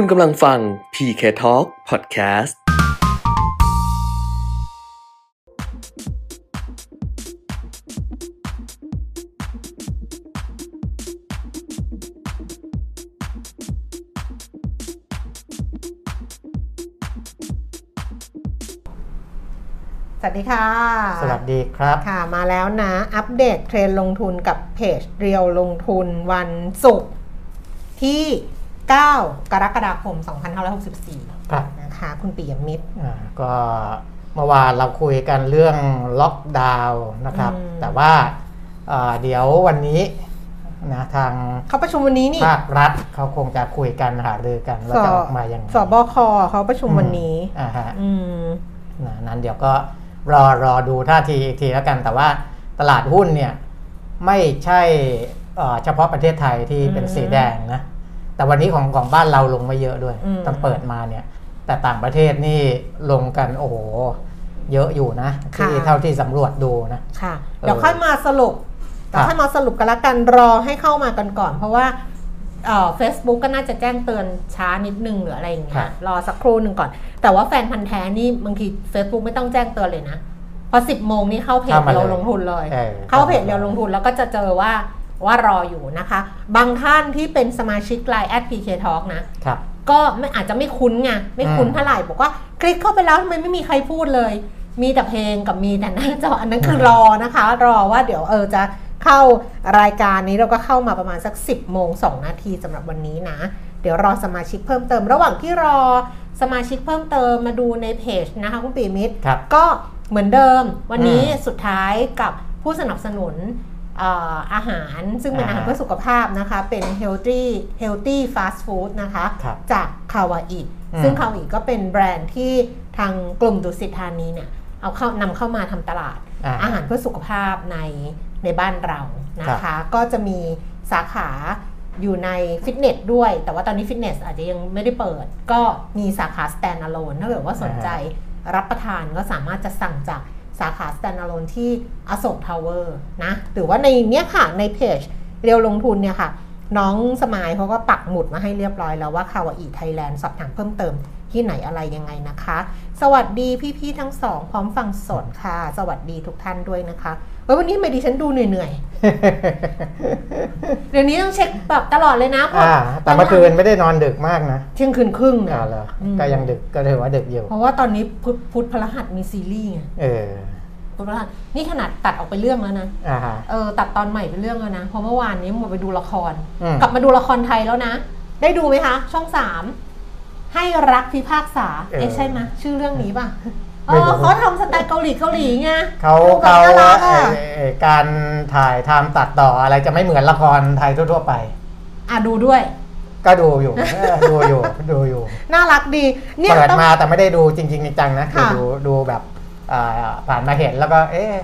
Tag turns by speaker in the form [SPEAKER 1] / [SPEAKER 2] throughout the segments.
[SPEAKER 1] คุณกำลังฟัง PK Talk Podcast
[SPEAKER 2] สวัสดีค่ะ
[SPEAKER 3] สวัสดีครับ
[SPEAKER 2] ค่ะ มาแล้วนะ อัปเดตเทรนด์ลงทุนกับเพจเรียวลงทุนวันศุกร์ที่ 9 กรกฎาคม 2564
[SPEAKER 3] ครับ
[SPEAKER 2] นะคะคุณปิยมิตร
[SPEAKER 3] อ่าก็เมื่อวานเราคุยกันเรื่องล็อกดาวน์นะครับ
[SPEAKER 2] อืม
[SPEAKER 3] แต่ว่าอ่าเดี๋ยววันนี้นะทาง
[SPEAKER 2] เขาประชุมวันนี้นี่
[SPEAKER 3] ภาครัฐเขาคงจะคุยกันหารือกันว่าจะออกมายังไง
[SPEAKER 2] สบคเขาประชุมวันนี้
[SPEAKER 3] อ่าฮะ
[SPEAKER 2] อืม
[SPEAKER 3] นะนั้นเดี๋ยวก็รอรอดูท่าทีอีกทีแล้วกัน แต่ว่าตลาดหุ้นเนี่ยไม่ใช่เอ่อเฉพาะประเทศไทยที่เป็น
[SPEAKER 2] อืม
[SPEAKER 3] สีแดงนะ แต่วันนี้ของของบ้านเราลงมาเยอะด้วย
[SPEAKER 2] อืม
[SPEAKER 3] ตั้งเปิดมาเนี่ย แต่ต่างประเทศนี่ลงกันโอ้โหเยอะอยู่นะที่เท่าที่สำรวจดูนะ
[SPEAKER 2] ค่ะ
[SPEAKER 3] เออ
[SPEAKER 2] เดี๋ยวค่อยมาสรุปเดี๋ยว
[SPEAKER 3] ครับ
[SPEAKER 2] ค่อยมาสรุปกันละกันรอให้เข้ามากันก่อน เพราะว่าเฟซบุ๊กก็น่าจะแจ้งเตือนช้านิดนึงหรืออะไรอย่างเงี้
[SPEAKER 3] ครั
[SPEAKER 2] ย
[SPEAKER 3] บ
[SPEAKER 2] รอสักครู่หนึ่งก่อน แต่ว่าแฟนพันธ์แท้นี่บางที Facebook ไม่ต้องแจ้งเตือนเลยนะพอ10โมงนี่เข้าเพจ
[SPEAKER 3] เข้ามาเลย
[SPEAKER 2] เราลงทุนเลย
[SPEAKER 3] เออ
[SPEAKER 2] เข้าเพจเราลงทุนแล้วก็จะเจอว่า ว่ารออยู่นะคะ บางท่านที่เป็นสมาชิกไลน์แอด PK Talk นะ
[SPEAKER 3] ครับ
[SPEAKER 2] ก็ไม่อาจจะไม่คุ้นไง ไม่คุ้น
[SPEAKER 3] อืม
[SPEAKER 2] เท่าไหร่ บอกว่าคลิกเข้าไปแล้วทำไมไม่มีใครพูดเลย มีแต่เพลงกับมีแต่หน้าจอ อันนั้นคือรอนะคะ รอว่าเดี๋ยวเออจะเข้ารายการนี้เราก็เข้ามาประมาณสัก 10โมง2นาทีสำหรับวันนี้นะ เดี๋ยวรอสมาชิกเพิ่มเติม ระหว่างที่รอสมาชิกเพิ่มเติมมาดูในเพจนะคะคุณปีมิตร
[SPEAKER 3] ครับ
[SPEAKER 2] ก็เหมือนเดิมวันนี้
[SPEAKER 3] อืม
[SPEAKER 2] สุดท้ายกับผู้สนับสนุนเอ่ออาหารซึ่งเป็นอา
[SPEAKER 3] อ่า
[SPEAKER 2] หารเพื่อสุขภาพนะคะ เป็น healthy healthy fast food นะคะ
[SPEAKER 3] ครับ
[SPEAKER 2] จากคาวาอิ
[SPEAKER 3] อืม
[SPEAKER 2] ซึ่งคาวาอิก็เป็นแบรนด์ที่ทางกลุ่มดุสิตธานีเนี่ยเอาเข้านำเข้ามาทำตลาด
[SPEAKER 3] อ่า
[SPEAKER 2] อาหารเพื่อสุขภาพในในบ้านเรานะ
[SPEAKER 3] ครั
[SPEAKER 2] คะ
[SPEAKER 3] บ
[SPEAKER 2] ก็จะมีสาขาอยู่ในฟิตเนสด้วย แต่ว่าตอนนี้ฟิตเนสอาจจะยังไม่ได้เปิด ก็มีสาขา stand alone ถ้าเกิดว่าสนใจรับประทานก็สามารถจะสั่งจาก สาขา stand alone ที่อโศกทาวเวอร์นะ หรือว่าในเนี้ยค่ะ ในเพจเรียวลงทุนเนี่ยค่ะ น้องสมายเขาก็ปักหมุดมาให้เรียบร้อยแล้วว่าคาวาอีไทยแลนด์สอบถามเพิ่มเติมที่ไหนอะไรยังไงนะคะ สวัสดีพี่ๆทั้งสอง พร้อมฟังสดค่ะ สวัสดีทุกท่านด้วยนะคะ เฮ้ยวันนี้ทำไมดิฉันดูเหนื่อยๆ เดี๋ยวนี้ต้องเช็คแบบตลอดเลยนะเพราะ
[SPEAKER 3] อ่าแต่เมื่อคืนไม่ได้นอนดึกมากนะ
[SPEAKER 2] เที่ยงคืนครึ่งเนี่ย
[SPEAKER 3] อ่าเหรออ
[SPEAKER 2] ม
[SPEAKER 3] ก็ยังดึกก็ถือว่าดึกอยู่
[SPEAKER 2] เพราะว่าตอนนี้พุธพุธพฤหัสมีซีรีส์ไง
[SPEAKER 3] เออ
[SPEAKER 2] พุธพฤหัสนี่ขนาดตัดออกไปเรื่องแล้วนะ
[SPEAKER 3] อ่าฮะ
[SPEAKER 2] เออตัดตอนใหม่ไปเรื่องแล้วนะเพราะเมื่อวานนี้หมดไปดูละคร
[SPEAKER 3] อืม
[SPEAKER 2] กลับมาดูละครไทยแล้วนะ ได้ดูไหมคะ ช่องสามให้รักพิพากษาเอ๊ะใช่ไหมยชื่อเรื่องนี้ป่ะ เอ
[SPEAKER 3] ไม่รู้
[SPEAKER 2] อเขาทำสไตล์เกาหลีเกาหลีไง
[SPEAKER 3] เขา
[SPEAKER 2] ดูแบบ
[SPEAKER 3] เขา
[SPEAKER 2] น่ารัก
[SPEAKER 3] เอ่
[SPEAKER 2] อะ
[SPEAKER 3] อเอ่อการถ่ายทำตัดต่ออะไรจะไม่เหมือนละครไทยทั่ว ๆ ไป
[SPEAKER 2] อะดูด้วย
[SPEAKER 3] ก็ดูอยู่เออดูอยู่ดูอยู่
[SPEAKER 2] น่ารักดีเนี่ย
[SPEAKER 3] เปิด
[SPEAKER 2] ต้อง
[SPEAKER 3] มาแต่ไม่ได้ดูจริง ๆ จังๆนะคือ
[SPEAKER 2] ค่ะ
[SPEAKER 3] ดูดูแบบอ่าผ่านมาเห็นแล้วก็เอ๊ะ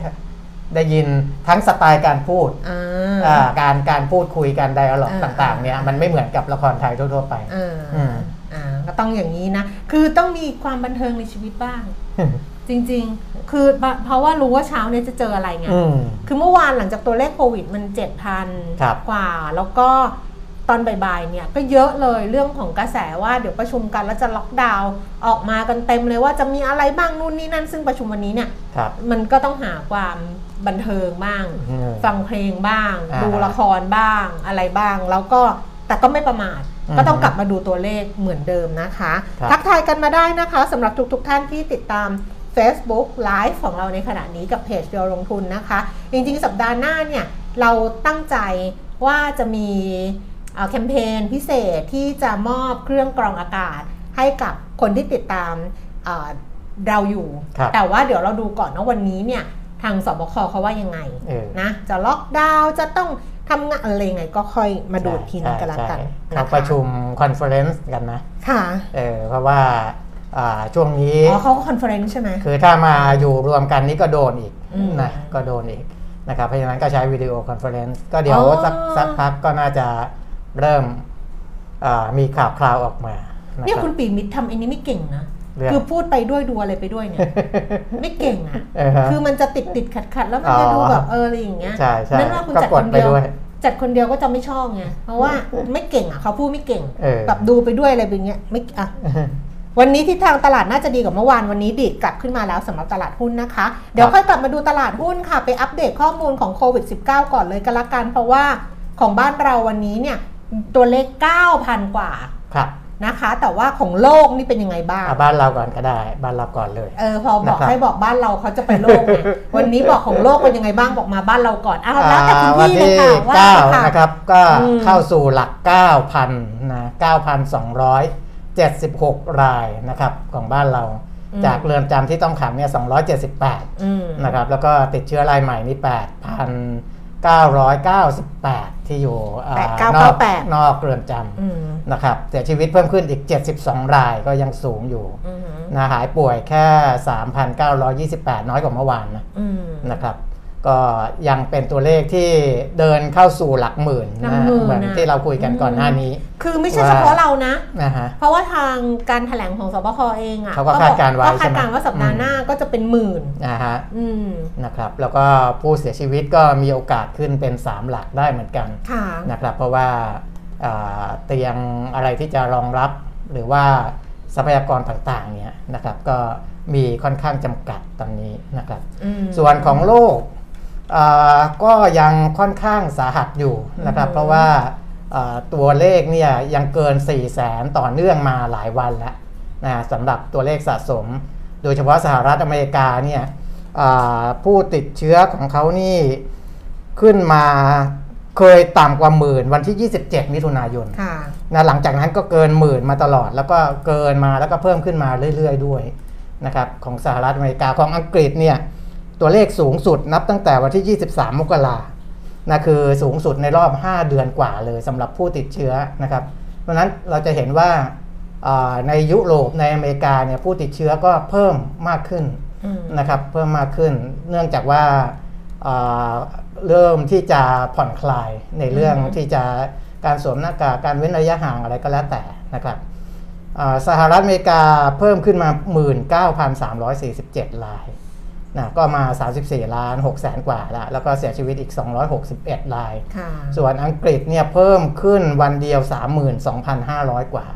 [SPEAKER 3] ได้ยินทั้งสไตล์การพูด
[SPEAKER 2] อ่
[SPEAKER 3] อ่าาการการพูดคุยกันไดอะล็อก
[SPEAKER 2] อ่า
[SPEAKER 3] ต่าง ๆ เนี่ยมันไม่เหมือนกับละครไทยทั่ว ๆ ไป
[SPEAKER 2] เออ
[SPEAKER 3] อืม
[SPEAKER 2] อ่าก็ต้องอย่างนี้นะ คือต้องมีความบันเทิงในชีวิตบ้าง จริงๆ คือเพราะว่ารู้ว่าเช้าเนี้จะเจออะไรไง
[SPEAKER 3] อืม
[SPEAKER 2] คือเมื่อวานหลังจากตัวเลขโควิดมันเจ็ดพัน
[SPEAKER 3] ครับ
[SPEAKER 2] กว่า แล้วก็ตอนบ่ายๆเนี่ยก็เยอะเลยเรื่องของกระแสว่าเดี๋ยวประชุมกันแล้วจะล็อกดาวน์ออกมากันเต็มเลยว่าจะมีอะไรบ้างนู่นนี่นั่น ซึ่งประชุมวันนี้เนี่ย
[SPEAKER 3] ครับ
[SPEAKER 2] มันก็ต้องหาความบันเทิงบ้าง
[SPEAKER 3] อืม
[SPEAKER 2] ฟังเพลงบ้าง
[SPEAKER 3] อ่า
[SPEAKER 2] ดูละครบ้างอะไรบ้าง แล้วก็แต่ก็ไม่ประมาท
[SPEAKER 3] อืม
[SPEAKER 2] ก็ต้องกลับมาดูตัวเลขเหมือนเดิมนะคะ
[SPEAKER 3] ครับ
[SPEAKER 2] ทักทายกันมาได้นะคะสำหรับทุกๆทท่านที่ติดตาม Facebook Live ของเราในขณะนี้กับเพจเดียวลงทุนนะคะ จริงๆ สัปดาห์หน้าเนี่ยเราตั้งใจว่าจะมีเอ่อแคมเปญพิเศษที่จะมอบเครื่องกรองอากาศให้กับคนที่ติดตามเอ่อเราอยู่
[SPEAKER 3] ครับ
[SPEAKER 2] แต่ว่าเดี๋ยวเราดูก่อนว่าวันนี้เนี่ยทางสบคเขาว่ายังไง
[SPEAKER 3] เออ
[SPEAKER 2] นะจะล็อกดาวน์จะต้อง ทำงานอะไรยังไงก็ค่อยมาดูอีกทีนึงกันละกัน
[SPEAKER 3] ใช่
[SPEAKER 2] นะ
[SPEAKER 3] เขา
[SPEAKER 2] คะ
[SPEAKER 3] ประชุม conference กันนะ
[SPEAKER 2] ค่ะ
[SPEAKER 3] เออเพราะว่าอ่าช่วงนี้
[SPEAKER 2] อ๋อเขาก็ conference ใช่ไหม
[SPEAKER 3] คือถ้ามาอยู่รวมกันนี่ก็โดนอีก
[SPEAKER 2] อืม
[SPEAKER 3] นะก็โดนอีกนะครับเพราะฉะนั้นก็ใช้ video conference ก็เดี๋ยว
[SPEAKER 2] อ๋อ
[SPEAKER 3] สักสักพักก็น่าจะเริ่มอ่ามีข่าวคราวออกมานะ
[SPEAKER 2] เนี่ย
[SPEAKER 3] รับ
[SPEAKER 2] คุณปีมิตรทำไอ้นี้ไม่เก่งนะ
[SPEAKER 3] เรื่อง
[SPEAKER 2] คือพูดไปด้วยดูอะไรไปด้วยเนี่ยไม่เก่งอะ
[SPEAKER 3] เออฮะ
[SPEAKER 2] คือมันจะติดติดขัดขัดๆแล้วมันจะ
[SPEAKER 3] อ๋อ
[SPEAKER 2] ดูแบบเอออะไรอย่างเงี้ย
[SPEAKER 3] ใช่ใช่
[SPEAKER 2] นั่นว่าคุณ
[SPEAKER 3] ก็
[SPEAKER 2] จัด
[SPEAKER 3] ก
[SPEAKER 2] ค
[SPEAKER 3] ด
[SPEAKER 2] น
[SPEAKER 3] ไป
[SPEAKER 2] เดียว
[SPEAKER 3] ด้วย
[SPEAKER 2] จัดคนเดียวก็จะไม่ชอบไงเพราะว่าไม่เก่งอะเขาพูดไม่เก่ง
[SPEAKER 3] เออ
[SPEAKER 2] แบบดูไปด้วยอะไรแบบเนี้ยไม่อะวันนี้ทิศทางตลาดน่าจะดีกว่าเมื่อวานวันนี้ดีดกลับขึ้นมาแล้วสำหรับตลาดหุ้นนะคะ เดี๋ยวค่อยกลับมาดูตลาดหุ้นค่ะ ไปอัปเดตข้อมูลของโควิด -19 ก่อนเลยก็แล้วกันเพราะว่าของบ้านเราวันนี้เนี่ยตัวเลข 9,000 กว่า
[SPEAKER 3] ครับ
[SPEAKER 2] นะคะ แต่ว่าของโลกนี่เป็นยังไงบ้าง
[SPEAKER 3] เอาบ้านเราก่อนก็ได้ บ้านเราก่อนเลย
[SPEAKER 2] เออพอบอก
[SPEAKER 3] นะครับ
[SPEAKER 2] ให้บอกบ้านเราเขาจะไปโลกไงวันนี้บอกของโลกเป็นยังไงบ้างบอกมาบ้านเราก่อนอ้าวแล้วแต่คุณ
[SPEAKER 3] วัน
[SPEAKER 2] พี่เลย
[SPEAKER 3] ที่
[SPEAKER 2] ค่ะว่า
[SPEAKER 3] เก้า
[SPEAKER 2] ค่ะ
[SPEAKER 3] นะครับก็
[SPEAKER 2] อืม
[SPEAKER 3] เข้าสู่หลัก 9,000นะ9,276 รายนะครับของบ้านเราจากเรือนจำที่ต้องขังเนี่ย278
[SPEAKER 2] อืม
[SPEAKER 3] นะครับแล้วก็ติดเชื้อรายใหม่นี่ 8,998 ที่อยู่อ่านอกนอกเรือนจ
[SPEAKER 2] อืมำ
[SPEAKER 3] นะครับเสียชีวิตเพิ่มขึ้นอีก 72 รายก็ยังสูงอยู่
[SPEAKER 2] อืม
[SPEAKER 3] นะหายป่วยแค่ 3,928 น้อยกว่าเมื่อวานนะ
[SPEAKER 2] อืม
[SPEAKER 3] นะครับ ก็ยังเป็นตัวเลขที่เดินเข้าสู่หลักหมื่น
[SPEAKER 2] หลั
[SPEAKER 3] นะ
[SPEAKER 2] กหมื่น
[SPEAKER 3] เหมือน
[SPEAKER 2] น่ะ
[SPEAKER 3] ที่เราคุยกันก่อนหน้านี้
[SPEAKER 2] คือไม่ใช่
[SPEAKER 3] ว่า
[SPEAKER 2] เฉพาะเรานะ
[SPEAKER 3] นะฮะ
[SPEAKER 2] เพราะว่าทางการแถลงของสบคเองอะ
[SPEAKER 3] เขาก็คาดการณ์ไว้
[SPEAKER 2] ก็คาดการณ์
[SPEAKER 3] ใช่ไหม
[SPEAKER 2] ว่าสัปดาห์หน้าก็จะเป็นหมื่น
[SPEAKER 3] นะฮะ
[SPEAKER 2] อืม
[SPEAKER 3] นะครับ แล้วก็ผู้เสียชีวิตก็มีโอกาสขึ้นเป็น 3 หลักได้เหมือนกัน
[SPEAKER 2] ค่ะ
[SPEAKER 3] นะครับ เพราะว่าอ่าเตียงอะไรที่จะรองรับหรือว่าทรัพยากรต่างๆเนี่ยนะครับ ก็มีค่อนข้างจำกัดตอนนี้นะครับ
[SPEAKER 2] อืม
[SPEAKER 3] ส่วนของโลกอ่า ก็ยังค่อนข้างสาหัสอยู่นะครับ
[SPEAKER 2] อืม
[SPEAKER 3] เพราะว่าอ่าตัวเลขเนี่ยยังเกิน 4 0 0แสนต่อเนื่องมาหลายวันแล้วนะสำหรับตัวเลขสะสม โดยเฉพาะสหรัฐอเมริกาเนี่ยอ่าผู้ติดเชื้อของเขานี่ขึ้นมาเคยต่ำกว่าหมื่นวันที่ 27 มิถุนายน
[SPEAKER 2] ค่ะ
[SPEAKER 3] นะหลังจากนั้นก็เกินหมื่นมาตลอด แล้วก็เกินมาแล้วก็เพิ่มขึ้นมาเรื่อย ๆ ด้วยนะครับของสหรัฐอเมริกาของอังกฤษเนี่ย ตัวเลขสูงสุดนับตั้งแต่วันที่ 23 มกรานะคือสูงสุดในรอบ 5 เดือนกว่าเลยสำหรับผู้ติดเชื้อนะครับ เพราะฉะนั้นเราจะเห็นว่าอ่าในยุโรปในอเมริกาเนี่ยผู้ติดเชื้อก็เพิ่มมากขึ้น
[SPEAKER 2] อืม
[SPEAKER 3] นะครับเพิ่มมากขึ้น เนื่องจากว่าอ่าเริ่มที่จะผ่อนคลายในเรื่อง
[SPEAKER 2] อือฮึ
[SPEAKER 3] ที่จะการสวมหน้ากากการเว้นระยะห่างอะไรก็แล้วแต่นะครับอ่าสหรัฐอเมริกาเพิ่มขึ้นมา 19,347ราย นะก็มา 34 ล้าน6แสนกว่าแล้วแล้วก็เสียชีวิตอีก 261ราย
[SPEAKER 2] ค่ะ
[SPEAKER 3] ส่วนอังกฤษเนี่ยเพิ่มขึ้นวันเดียว 32,500 กว่า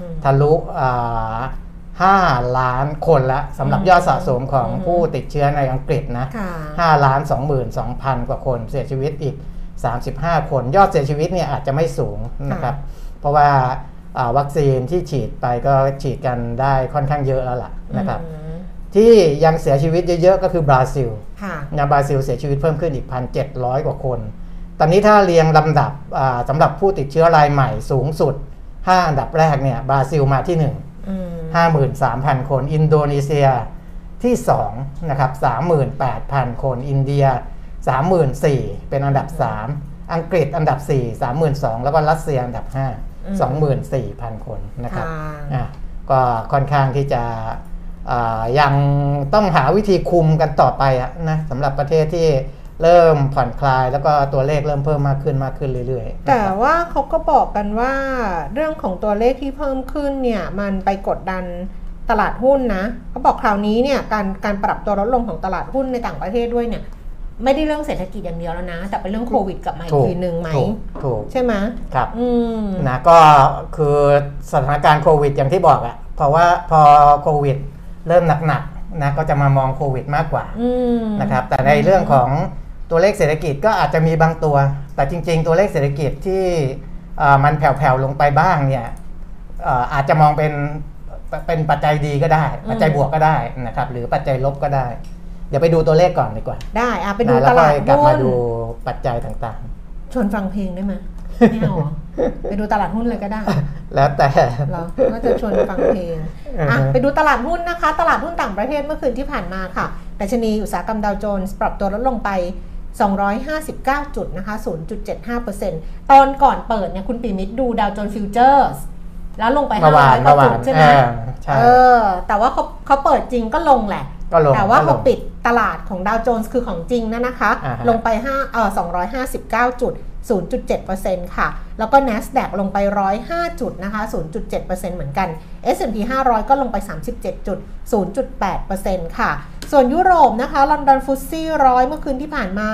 [SPEAKER 2] อืม
[SPEAKER 3] ทะลุอ่า5ล้านคนละสำหรับ
[SPEAKER 2] อืม
[SPEAKER 3] ยอดสะสมของ
[SPEAKER 2] อืม
[SPEAKER 3] ผู้ติดเชื้อในอังกฤษนะ
[SPEAKER 2] ค่ะ
[SPEAKER 3] 5ล้าน22,000 กว่าคน เสียชีวิตอีก 35 คน ยอดเสียชีวิตเนี่ยอาจจะไม่สูงนะครับ เพราะว่าอ่าวัคซีนที่ฉีดไปก็ฉีดกันได้ค่อนข้างเยอะแล้วล่ะนะครับ
[SPEAKER 2] อืม
[SPEAKER 3] ที่ยังเสียชีวิตเยอะๆก็คือบราซิล
[SPEAKER 2] ค่ะ
[SPEAKER 3] นะบราซิลเสียชีวิตเพิ่มขึ้นอีก 1,700 กว่าคน ตอนนี้ถ้าเรียงลำดับอ่าสำหรับผู้ติดเชื้อรายใหม่สูงสุด 5 อันดับแรกเนี่ยบราซิลมาที่1
[SPEAKER 2] อืม
[SPEAKER 3] 53,000 คน อินโดนีเซียที่2นะครับ38,000 คน อินเดีย 34,000 เป็นอันดับ 3 อังกฤษอันดับ 4 32,000 แล้วก็รัสเซียอันดับ 5 24,000 คนนะครับ
[SPEAKER 2] ค่ะ
[SPEAKER 3] อะก็ค่อนข้างที่จะอ่า ยังต้องหาวิธีคุมกันต่อไปอะนะสำหรับประเทศที่เริ่มผ่อนคลายแล้วก็ตัวเลขเริ่มเพิ่มมากขึ้นมากขึ้นเรื่อยๆ
[SPEAKER 2] แต่
[SPEAKER 3] นะครับ
[SPEAKER 2] ว่าเขาก็บอกกันว่าเรื่องของตัวเลขที่เพิ่มขึ้นเนี่ยมันไปกดดันตลาดหุ้นนะเขาบอกคราวนี้เนี่ยการการปรับตัวลดลงของตลาดหุ้นในต่างประเทศด้วยเนี่ยไม่ได้เรื่องเศรษฐกิจอย่างเดียวแล้วนะ แต่เป็นเรื่องโควิดกลับมาอี
[SPEAKER 3] ถู
[SPEAKER 2] ก
[SPEAKER 3] ก
[SPEAKER 2] ทีหนึ่งไหม
[SPEAKER 3] ถูกถูก
[SPEAKER 2] ใช่ไหม
[SPEAKER 3] ครับ
[SPEAKER 2] อืม
[SPEAKER 3] นะก็คือสถานการณ์โควิดอย่างที่บอกอะเพราะว่าพอโควิด เริ่มหนักๆนะก็จะมามองโควิดมากกว่า
[SPEAKER 2] อืม
[SPEAKER 3] นะครับแต่ในเรื่องของตัวเลขเศรษฐกิจก็อาจจะมีบางตัว แต่จริง ๆ ตัวเลขเศรษฐกิจที่เอ่อมันแผ่วๆลงไปบ้างเนี่ยเอ่ออาจจะมองเป็นเป็นปัจจัยดีก็ได้ ปัจจัยบวกก็ได้นะครับหรือปัจจัยลบก็ได้ เดี๋ยวไปดูตัวเลขก่อนดีกว่า
[SPEAKER 2] ได้อะไปดู
[SPEAKER 3] นะแล้
[SPEAKER 2] ต
[SPEAKER 3] วก็
[SPEAKER 2] ลาด
[SPEAKER 3] กลับ
[SPEAKER 2] หุ้
[SPEAKER 3] มานดูปัจจัยต่าง
[SPEAKER 2] ชวนฟังเพลงได้ไหมไม่เอาเหรอ ไปดูตลาดหุ้นเลยก็ได้
[SPEAKER 3] ๆแล้วแต่
[SPEAKER 2] เหรอก็จะชวนฟังเพลง
[SPEAKER 3] อือ
[SPEAKER 2] อะ
[SPEAKER 3] ฮึ
[SPEAKER 2] ไปดูตลาดหุ้นนะคะ ตลาดหุ้นต่างประเทศเมื่อคืนที่ผ่านมาค่ะดัชนีอุตสาหกรรมดาวโจนส์ปรับตัวลดลงไป 259 จุดนะคะ 0.75%ตอนก่อนเปิดเนี่ยคุณปีมิตรดูดาวโจนส์ futures แล้วลงไป
[SPEAKER 3] เมื่อวาน
[SPEAKER 2] 500กว่าจุด
[SPEAKER 3] เมื่อ
[SPEAKER 2] วา
[SPEAKER 3] น
[SPEAKER 2] ใช่ไหม
[SPEAKER 3] เออใช่
[SPEAKER 2] เออ แต่ว่าเขาเขาเปิดจริงก็ลงแหละ
[SPEAKER 3] ก็ลง
[SPEAKER 2] แต่ว่า
[SPEAKER 3] ก็
[SPEAKER 2] พ
[SPEAKER 3] ล
[SPEAKER 2] องปิดตลาดของดาวโจนส์คือของจริงนะนะคะ
[SPEAKER 3] อ่าฮะ
[SPEAKER 2] ลงไป5เอ่อ259 จุด 0.7%ค่ะ แล้วก็ NASDAQ ลงไป 105 จุดนะคะ 0.7%เหมือนกัน S&P 500 ก็ลงไป 37จุด0.8%ค่ะ ส่วนยุโรปนะคะลอนดอนฟุตซี่ร้อยเมื่อคืนที่ผ่านมา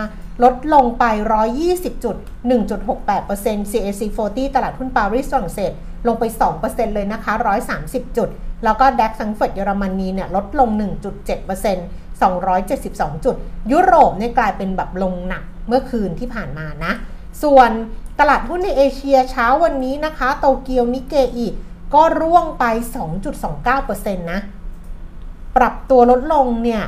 [SPEAKER 2] ลดลงไป 120จุด1.68% CAC 40 ตลาดหุ้นปารีสฝรั่งเศสลงไป 2%เลยนะคะ 130 จุด แล้วก็ดัคซังเฟิร์ตเยอรมนีเนี่ยลดลง 1.7% 272 จุด ยุโรปเนี่ยกลายเป็นแบบลงหนักเมื่อคืนที่ผ่านมานะ ส่วนตลาดหุ้นในเอเชียเช้าวันนี้นะคะ โตเกียวนิเกอีก็ร่วงไป 2.29%นะ ปรับตัวลดลงเนี่ย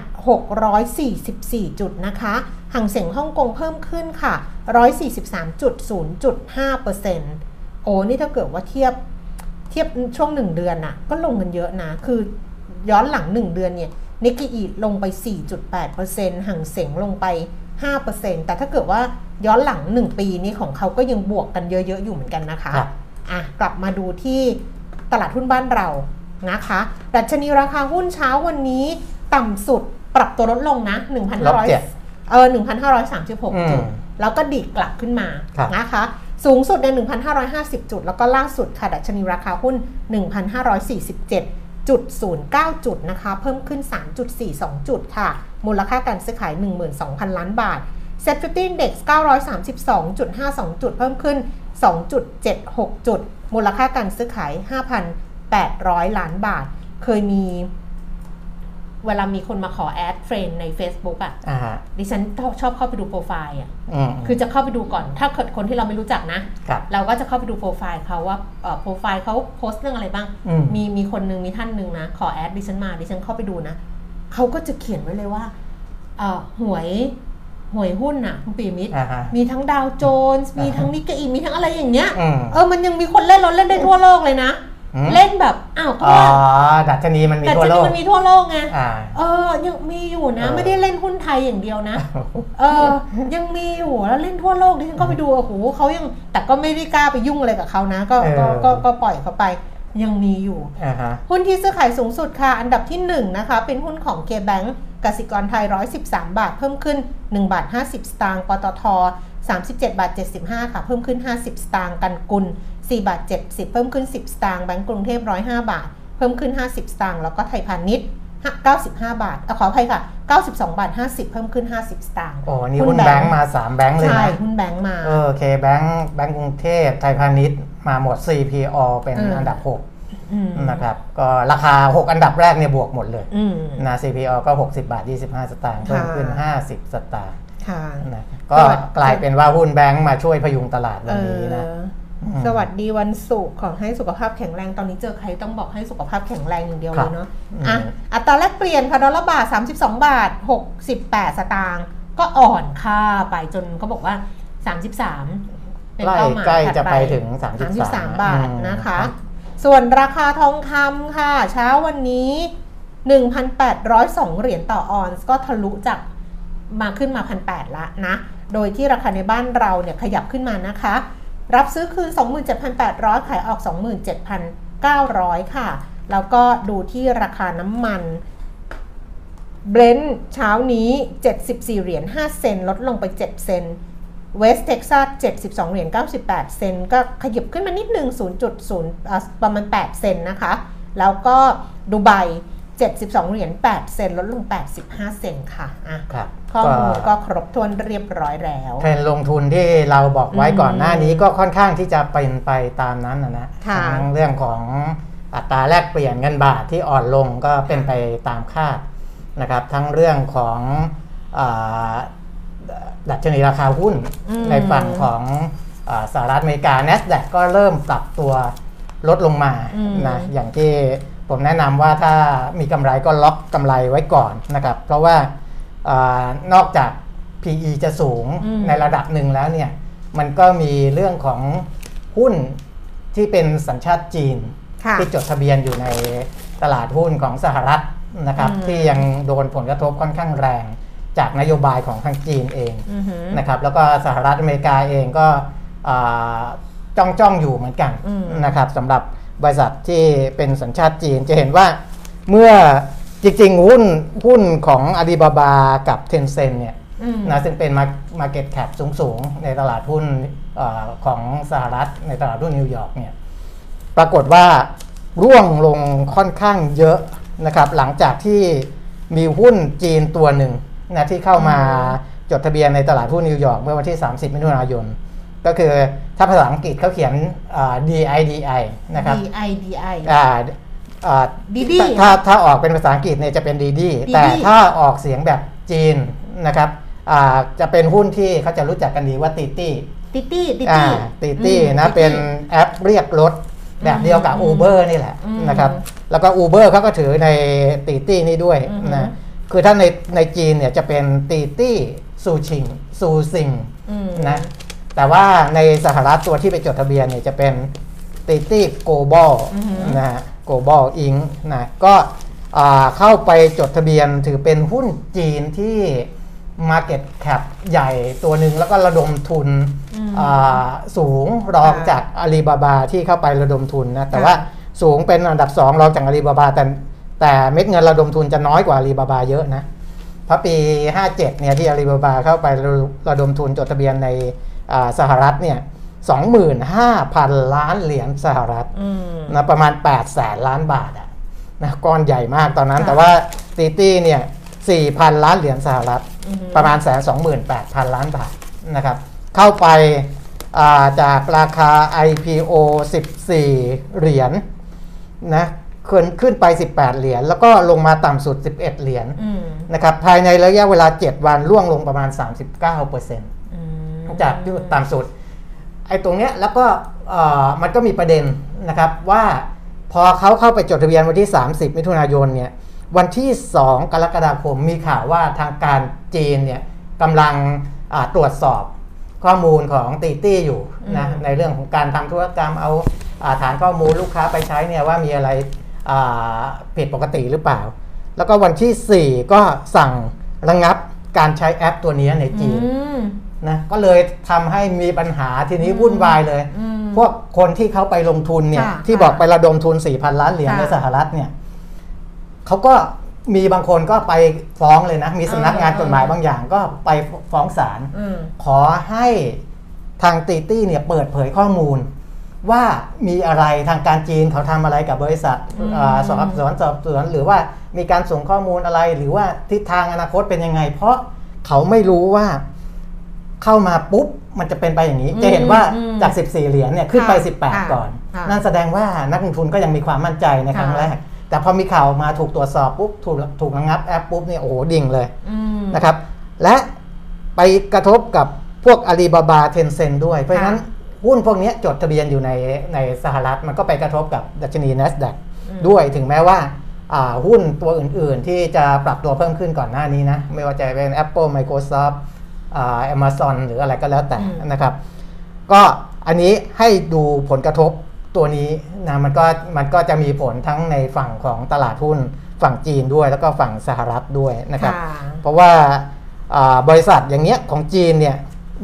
[SPEAKER 2] 644 จุดนะคะห่างเสียงฮ่องกงเพิ่มขึ้นค่ะ 143.0.5%โอ้นี่ถ้าเกิดว่าเทียบเทียบช่วง 1 เดือนน่ะ ก็ลงกันเยอะนะ คือย้อนหลัง 1 เดือนเนี่ยนิกเกอีลงไป 4.8%ห่างเสียงลงไป 5%แต่ถ้าเกิดว่าย้อนหลัง 1 ปีนี้ของเขาก็ยังบวกกันเยอะๆอยู่เหมือนกันนะคะ
[SPEAKER 3] ครับ
[SPEAKER 2] อะกลับมาดูที่ตลาดหุ้นบ้านเรานะคะ ดัชนีราคาหุ้นเช้าวันนี้ต่ำสุดปรับตัวลดลงนะ
[SPEAKER 3] ลบเจ็ด
[SPEAKER 2] 1,500เออ1,536
[SPEAKER 3] อืม
[SPEAKER 2] จุด แล้วก็ดีดกลับขึ้นมา
[SPEAKER 3] ครับ
[SPEAKER 2] นะคะสูงสุดใน 1,550 จุด แล้วก็ล่าสุดค่ะ ดัชนีราคาหุ้น 1,547จุด09 จุดนะคะ เพิ่มขึ้น 3.42 จุดค่ะ มูลค่าการซื้อขาย 12,000 ล้านบาท Set 50 Index 932.52 จุดเพิ่มขึ้น 2.76 จุด มูลค่าการซื้อขาย 5,800 ล้านบาท เคยมีเวลามีคนมาขอแอดเฟรนใน Facebook อะ
[SPEAKER 3] อ่าฮะ
[SPEAKER 2] ดิฉันชอบเข้าไปดูโปรไฟล์อะ
[SPEAKER 3] อืม
[SPEAKER 2] คือจะเข้าไปดูก่อน ถ้าเกิดคนที่เราไม่รู้จักนะ
[SPEAKER 3] ครับ
[SPEAKER 2] เราก็จะเข้าไปดูโปรไฟล์เขาว่าเอ่อโปรไฟล์เขาโพสต์เรื่องอะไรบ้าง
[SPEAKER 3] อืม
[SPEAKER 2] มีมีคนหนึ่งมีท่านหนึ่งนะ ขอแอดดิฉันมา ดิฉันเข้าไปดูนะ เขาก็จะเขียนไว้เลยว่าเอ่อหวยหวยหุ้นน่ะคุณปีมิตร
[SPEAKER 3] อ่าฮะ
[SPEAKER 2] มีทั้งดาวโจนส์มีทั้งนิกเกอีมีทั้งอะไรอย่างเงี้ย
[SPEAKER 3] อืม
[SPEAKER 2] เออมันยังมีคนเล่นเราเล่นได้ทั่วโลกเลยนะ
[SPEAKER 3] อืม
[SPEAKER 2] เล่นแบบอ้าวก็
[SPEAKER 3] อ๋อ
[SPEAKER 2] ว่า
[SPEAKER 3] ดัชนีมันมี
[SPEAKER 2] แต่
[SPEAKER 3] ทั่ว
[SPEAKER 2] จะ
[SPEAKER 3] โล
[SPEAKER 2] นี่
[SPEAKER 3] ก
[SPEAKER 2] มันมีทั่วโลกไง
[SPEAKER 3] อ่า
[SPEAKER 2] เออยังมีอยู่นะ
[SPEAKER 3] เออ
[SPEAKER 2] ไม่ได้เล่นหุ้นไทยอย่างเดียวนะ เออ ยังมีอยู่แล้วเล่นทั่วโลกดิฉันก็ไปดูโอ้โหเขายังแต่ก็ไม่ได้กล้าไปยุ่งอะไรกับเขานะ ก็ก็
[SPEAKER 3] เออ
[SPEAKER 2] ก็ก็ปล่อยเขาไป ยังมีอยู่
[SPEAKER 3] อ่าฮะ
[SPEAKER 2] หุ้นที่ซื้อขายสูงสุดค่ะ อันดับที่1นะคะ เป็นหุ้นของ K-Bank กสิกรไทย 113 บาท เพิ่มขึ้น 1 บาท 50 สตางค์ปตท 37 บาท 75 ค่ะ เพิ่มขึ้น 50 สตางค์กันกุล 4 บาท 70 เพิ่มขึ้น 10 สตางค์แบงก์กรุงเทพ 105 บาท เพิ่มขึ้น 50 สตางค์แล้วก็ไทยพาณิชย์95 บาทเอ่อขออภัยค่ะ 92 บาท 50 เพิ่มขึ้น 50 สตางค์
[SPEAKER 3] โอ้นี่หุ้นแบงค์มาสามแบงค์เลย
[SPEAKER 2] ใช่
[SPEAKER 3] นะ
[SPEAKER 2] หุ้นแบงค์มา
[SPEAKER 3] เออเคแบงค์แบงก์กรุงเทพไทยพาณิชย์มาหมด CPO เป็น
[SPEAKER 2] อืม
[SPEAKER 3] อันดับ
[SPEAKER 2] อืม
[SPEAKER 3] 6นะครับ ก็ราคา 6 อันดับแรกเนี่ยบวกหมดเลย
[SPEAKER 2] อืม
[SPEAKER 3] นะ CPO ก็ 60 บาท 25 สตางค์เพิ่มขึ้น
[SPEAKER 2] ค่ะ
[SPEAKER 3] 50 สตางค์
[SPEAKER 2] ค่ะ
[SPEAKER 3] นะก็กลายเป็นว่าหุ้นแบงค์มาช่วยพยุงตลาดวันนี้นะ
[SPEAKER 2] เออ
[SPEAKER 3] ม
[SPEAKER 2] สวัสดีวันศุกร์ขอให้สุขภาพแข็งแรงตอนนี้เจอใครต้องบอกให้สุขภาพแข็งแรงอย่างเดียว
[SPEAKER 3] ครั
[SPEAKER 2] เล
[SPEAKER 3] บ
[SPEAKER 2] ยเนาะ
[SPEAKER 3] อืม
[SPEAKER 2] อะอัตราแลกเปลี่ยนค่ะดอลลาร์บาท 32 บาท 68 สตางค์ก็อ่อนค่าไปจนเขาบอกว่า 33 เป็น
[SPEAKER 3] ใกล้
[SPEAKER 2] เป้าหมาย
[SPEAKER 3] ใกล้
[SPEAKER 2] ถัด
[SPEAKER 3] จะไปถึง 33
[SPEAKER 2] 33บาท
[SPEAKER 3] อืม
[SPEAKER 2] นะคะ ส่วนราคาทองคำค่ะ เช้าวันนี้ 1,802 เหรียญต่อออนซ์ก็ทะลุจากมาขึ้นมา 1,800ละนะ โดยที่ราคาในบ้านเราเนี่ยขยับขึ้นมานะคะ รับซื้อคืน 27,800 ขายออก 27,900 ค่ะ แล้วก็ดูที่ราคาน้ำมันเบรนท์เช้านี้ 74 เหรียญ 5 เซนต์ ลดลงไป 7 เซนต์เวสเท็กซัส72 เหรียญ 98 เซนต์ ก็ขยับขึ้นมานิดหนึ่ง0.0ประมาณ 8 เซนต์นะคะ แล้วก็ดูไบ 72 เหรียญ 8 เซนต์ลดลง 85 เซนต์ค่ะอะ
[SPEAKER 3] ครับ
[SPEAKER 2] ข้อมูลก็ครบถ้วนเรียบร้อยแล้ว
[SPEAKER 3] เทรนด์ลงทุนที่เราบอกไว้
[SPEAKER 2] อืม
[SPEAKER 3] ก่อนหน้านี้ก็ค่อนข้างที่จะเป็นไปตามนั้นนะนะ
[SPEAKER 2] ค่ะ
[SPEAKER 3] ทั้งเรื่องของอัตราแลกเปลี่ยนเงินบาทที่อ่อนลงก็เป็นไปตามคาดนะครับ ทั้งเรื่องของอาดัชนีราคาหุ้น
[SPEAKER 2] อืม
[SPEAKER 3] ในฝั่งของอาสหรัฐอเมริกา NASDAQ ก็เริ่มปรับตัวลดลงมา
[SPEAKER 2] อืม
[SPEAKER 3] นะอย่างที่ ผมแนะนำว่าถ้ามีกำไรก็ล็อกกำไรไว้ก่อนนะครับ เพราะว่าอานอกจาก PE จะสูง
[SPEAKER 2] อืม
[SPEAKER 3] ในระดับหนึ่งแล้วเนี่ย มันก็มีเรื่องของหุ้นที่เป็นสัญชาติจีน
[SPEAKER 2] ค่ะ
[SPEAKER 3] ที่จดทะเบียนอยู่ในตลาดหุ้นของสหรัฐนะครับ
[SPEAKER 2] อืม
[SPEAKER 3] ที่ยังโดนผลกระทบค่อนข้างแรง จากนโยบายของทางจีนเอง
[SPEAKER 2] อือหือ
[SPEAKER 3] นะครับ แล้วก็สหรัฐอเมริกาเองก็อ่าจ้องจ้องอยู่เหมือนกัน
[SPEAKER 2] อืม
[SPEAKER 3] นะครับสำหรับ บริษัทที่เป็นสัญชาติจีนจะเห็นว่าเมื่อจริงๆ หุ้นหุ้นของอาลีบาบากับเทนเซ็นต์เนี่ย
[SPEAKER 2] อืม
[SPEAKER 3] นะซึ่งเป็น market cap สูงๆ ในตลาดหุ้นเออของสหรัฐในตลาดหุ้นนิวยอร์กเนี่ยปรากฏว่าร่วงลงค่อนข้างเยอะนะครับหลังจากที่มีหุ้นจีนตัวหนึ่งนะที่เข้ามาจดทะเบียนในตลาดหุ้นนิวยอร์กเมื่อวันที่ 30 มิถุนายน ก็คือถ้าภาษาอังกฤษเขาเขียนอ่า DIDI นะครับ
[SPEAKER 2] D I D I
[SPEAKER 3] อ่าอ่า
[SPEAKER 2] Didi
[SPEAKER 3] ถ้าถ้าออกเป็นภาษาอังกฤษเนี่ยจะเป็นดีดี
[SPEAKER 2] Didi
[SPEAKER 3] แต่ถ้าออกเสียงแบบจีนนะครับอ่าจะเป็นหุ้นที่เขาจะรู้จักกันดีว่าติตี้
[SPEAKER 2] ติตี้ติ
[SPEAKER 3] อ่า
[SPEAKER 2] ตี้
[SPEAKER 3] ติตี้
[SPEAKER 2] อืม
[SPEAKER 3] นะ
[SPEAKER 2] Titi
[SPEAKER 3] เป็นแอปเรียกรถแบบเดียวกับ
[SPEAKER 2] อืม
[SPEAKER 3] Uber นี่แหละ
[SPEAKER 2] อืม
[SPEAKER 3] นะครับแล้วก็ Uber เขาก็ถือในติตี้นี่ด้วย
[SPEAKER 2] อือฮึ
[SPEAKER 3] นะคือถ้าในในจีนเนี่ยจะเป็นติตี้ซูชิงซูซิง
[SPEAKER 2] อืม
[SPEAKER 3] นะ แต่ว่าในสหรัฐตัวที่ไปจดทะเบียนเนี่ยจะเป็นติตี้ Global อื
[SPEAKER 2] อฮึ
[SPEAKER 3] นะฮะ Global Inc.นะก็อ่าเข้าไปจดทะเบียนถือเป็นหุ้นจีนที่ Market Cap ใหญ่ตัวหนึ่งแล้วก็ระดมทุน
[SPEAKER 2] อืม
[SPEAKER 3] อ่าสูงรอง
[SPEAKER 2] ค่ะ
[SPEAKER 3] จากอาลีบาบาที่เข้าไประดมทุนนะแต่
[SPEAKER 2] ค่ะ
[SPEAKER 3] ว่าสูงเป็นอันดับสองรองจากอาลีบาบาแต่แต่เม็ดเงินระดมทุนจะน้อยกว่าอาลีบาบาเยอะนะเพราะปี 57เนี่ยที่อาลีบาบาเข้าไประระดมทุนจดทะเบียนในอ่า สหรัฐเนี่ย25,000 ล้านเหรียญสหรัฐ
[SPEAKER 2] อืม
[SPEAKER 3] นะประมาณ 8 แสนล้านบาทอะนะก้อนใหญ่มากตอนนั้น
[SPEAKER 2] ค่ะ
[SPEAKER 3] แต่ว่าตีตี้เนี่ย4,000 ล้านเหรียญสหรัฐ
[SPEAKER 2] อือฮึ
[SPEAKER 3] ประมาณแสนสองหมื่นแปดพันล้านบาทนะครับ เข้าไปอ่าจากราคา IPO 14 เหรียญนะขึ้นขึ้นไป 18 เหรียญแล้วก็ลงมาต่ำสุด 11 เหรียญ
[SPEAKER 2] อืม
[SPEAKER 3] นะครับภายในระยะเวลา 7 วันร่วงลงประมาณ 39%เอื
[SPEAKER 2] ม
[SPEAKER 3] จากที่ต่ำสุดไอ้ตรงเนี้ยแล้วก็เอ่อมันก็มีประเด็นนะครับว่าพอเขาเข้าไปจดทะเบียนวันที่ 30 มิถุนายนเนี่ยวันที่ 2 กรกฎาคมมีข่าวว่าทางการจีนเนี่ยกำลังอ่าตรวจสอบข้อมูลของตีตี้อยู่นะ
[SPEAKER 2] อืม
[SPEAKER 3] ในเรื่องของการทำธุรกรรมเอาอาฐานข้อมูลลูกค้าไปใช้เนี่ยว่ามีอะไรอ่าผิดปกติหรือเปล่า แล้วก็วันที่ 4 ก็สั่งระงับการใช้แอปตัวนี้ในจีน
[SPEAKER 2] อืม
[SPEAKER 3] นะก็เลยทำให้มีปัญหาทีนี้
[SPEAKER 2] อืม
[SPEAKER 3] วุ่นวายเลย
[SPEAKER 2] อืม
[SPEAKER 3] พวกคนที่เขาไปลงทุนเนี่ย
[SPEAKER 2] ค่ะ
[SPEAKER 3] ที่บอกไประดมทุน 4,000 ล้านเหรียญ
[SPEAKER 2] ค่ะ
[SPEAKER 3] ในสหรัฐเนี่ยเขาก็มีบางคนก็ไปฟ้องเลยนะ มีสำนักงาน
[SPEAKER 2] เออ
[SPEAKER 3] กฎหมายบางอย่างก็ไปฟ้องศาล
[SPEAKER 2] อืม
[SPEAKER 3] ขอให้ทางตีตี้เนี่ยเปิดเผยข้อมูล ว่ามีอะไรทางการจีนเขาทำอะไรกับบริษัท
[SPEAKER 2] อืม
[SPEAKER 3] อ่าสอบสวนสอบสวนหรือว่ามีการส่งข้อมูลอะไรหรือว่าทิศทางอนาคตเป็นยังไง เพราะเขาไม่รู้ว่า เข้ามาปุ๊บมันจะเป็นไปอย่างนี้
[SPEAKER 2] อืม
[SPEAKER 3] จะเห็นว่า
[SPEAKER 2] อืม
[SPEAKER 3] จาก 14 เหรียญเนี่ยขึ้นไป
[SPEAKER 2] ค่ะค่ะ
[SPEAKER 3] 18 ก่อน
[SPEAKER 2] ค่ะ
[SPEAKER 3] นั่นแสดงว่านักลงทุนก็ยังมีความมั่นใจในครั้ง
[SPEAKER 2] ค่ะ
[SPEAKER 3] แรก แต่พอมีข่าวมาถูกตรวจสอบปุ๊บถูกถูกระงับแอปปุ๊บเนี่ยโอ้โหดิ่งเลย
[SPEAKER 2] อืม
[SPEAKER 3] นะครับ และไปกระทบกับพวกอาลีบาบาเทนเซนด้วย เพราะฉะนั้นหุ้นพวกเนี้ยจดทะเบียนอยู่ในในสหรัฐมันก็ไปกระทบกับดัชนี NASDAQ
[SPEAKER 2] อืม
[SPEAKER 3] ด้วยถึงแม้ว่าอ่าหุ้นตัวอื่นๆ ที่จะปรับตัวเพิ่มขึ้นก่อนหน้านี้นะ ไม่ว่าจะเป็น Apple Microsoft อ่า Amazon หรืออะไรก็แล้วแต่
[SPEAKER 2] อืม
[SPEAKER 3] นะครับ ก็อันนี้ให้ดูผลกระทบตัวนี้นะมันก็มันก็จะมีผลทั้งในฝั่งของตลาดหุ้นฝั่งจีนด้วยแล้วก็ฝั่งสหรัฐด้วยนะครับ
[SPEAKER 2] ค่ะ
[SPEAKER 3] เพราะว่าอ่าบริษัทอย่างเงี้ยของจีนเนี่ย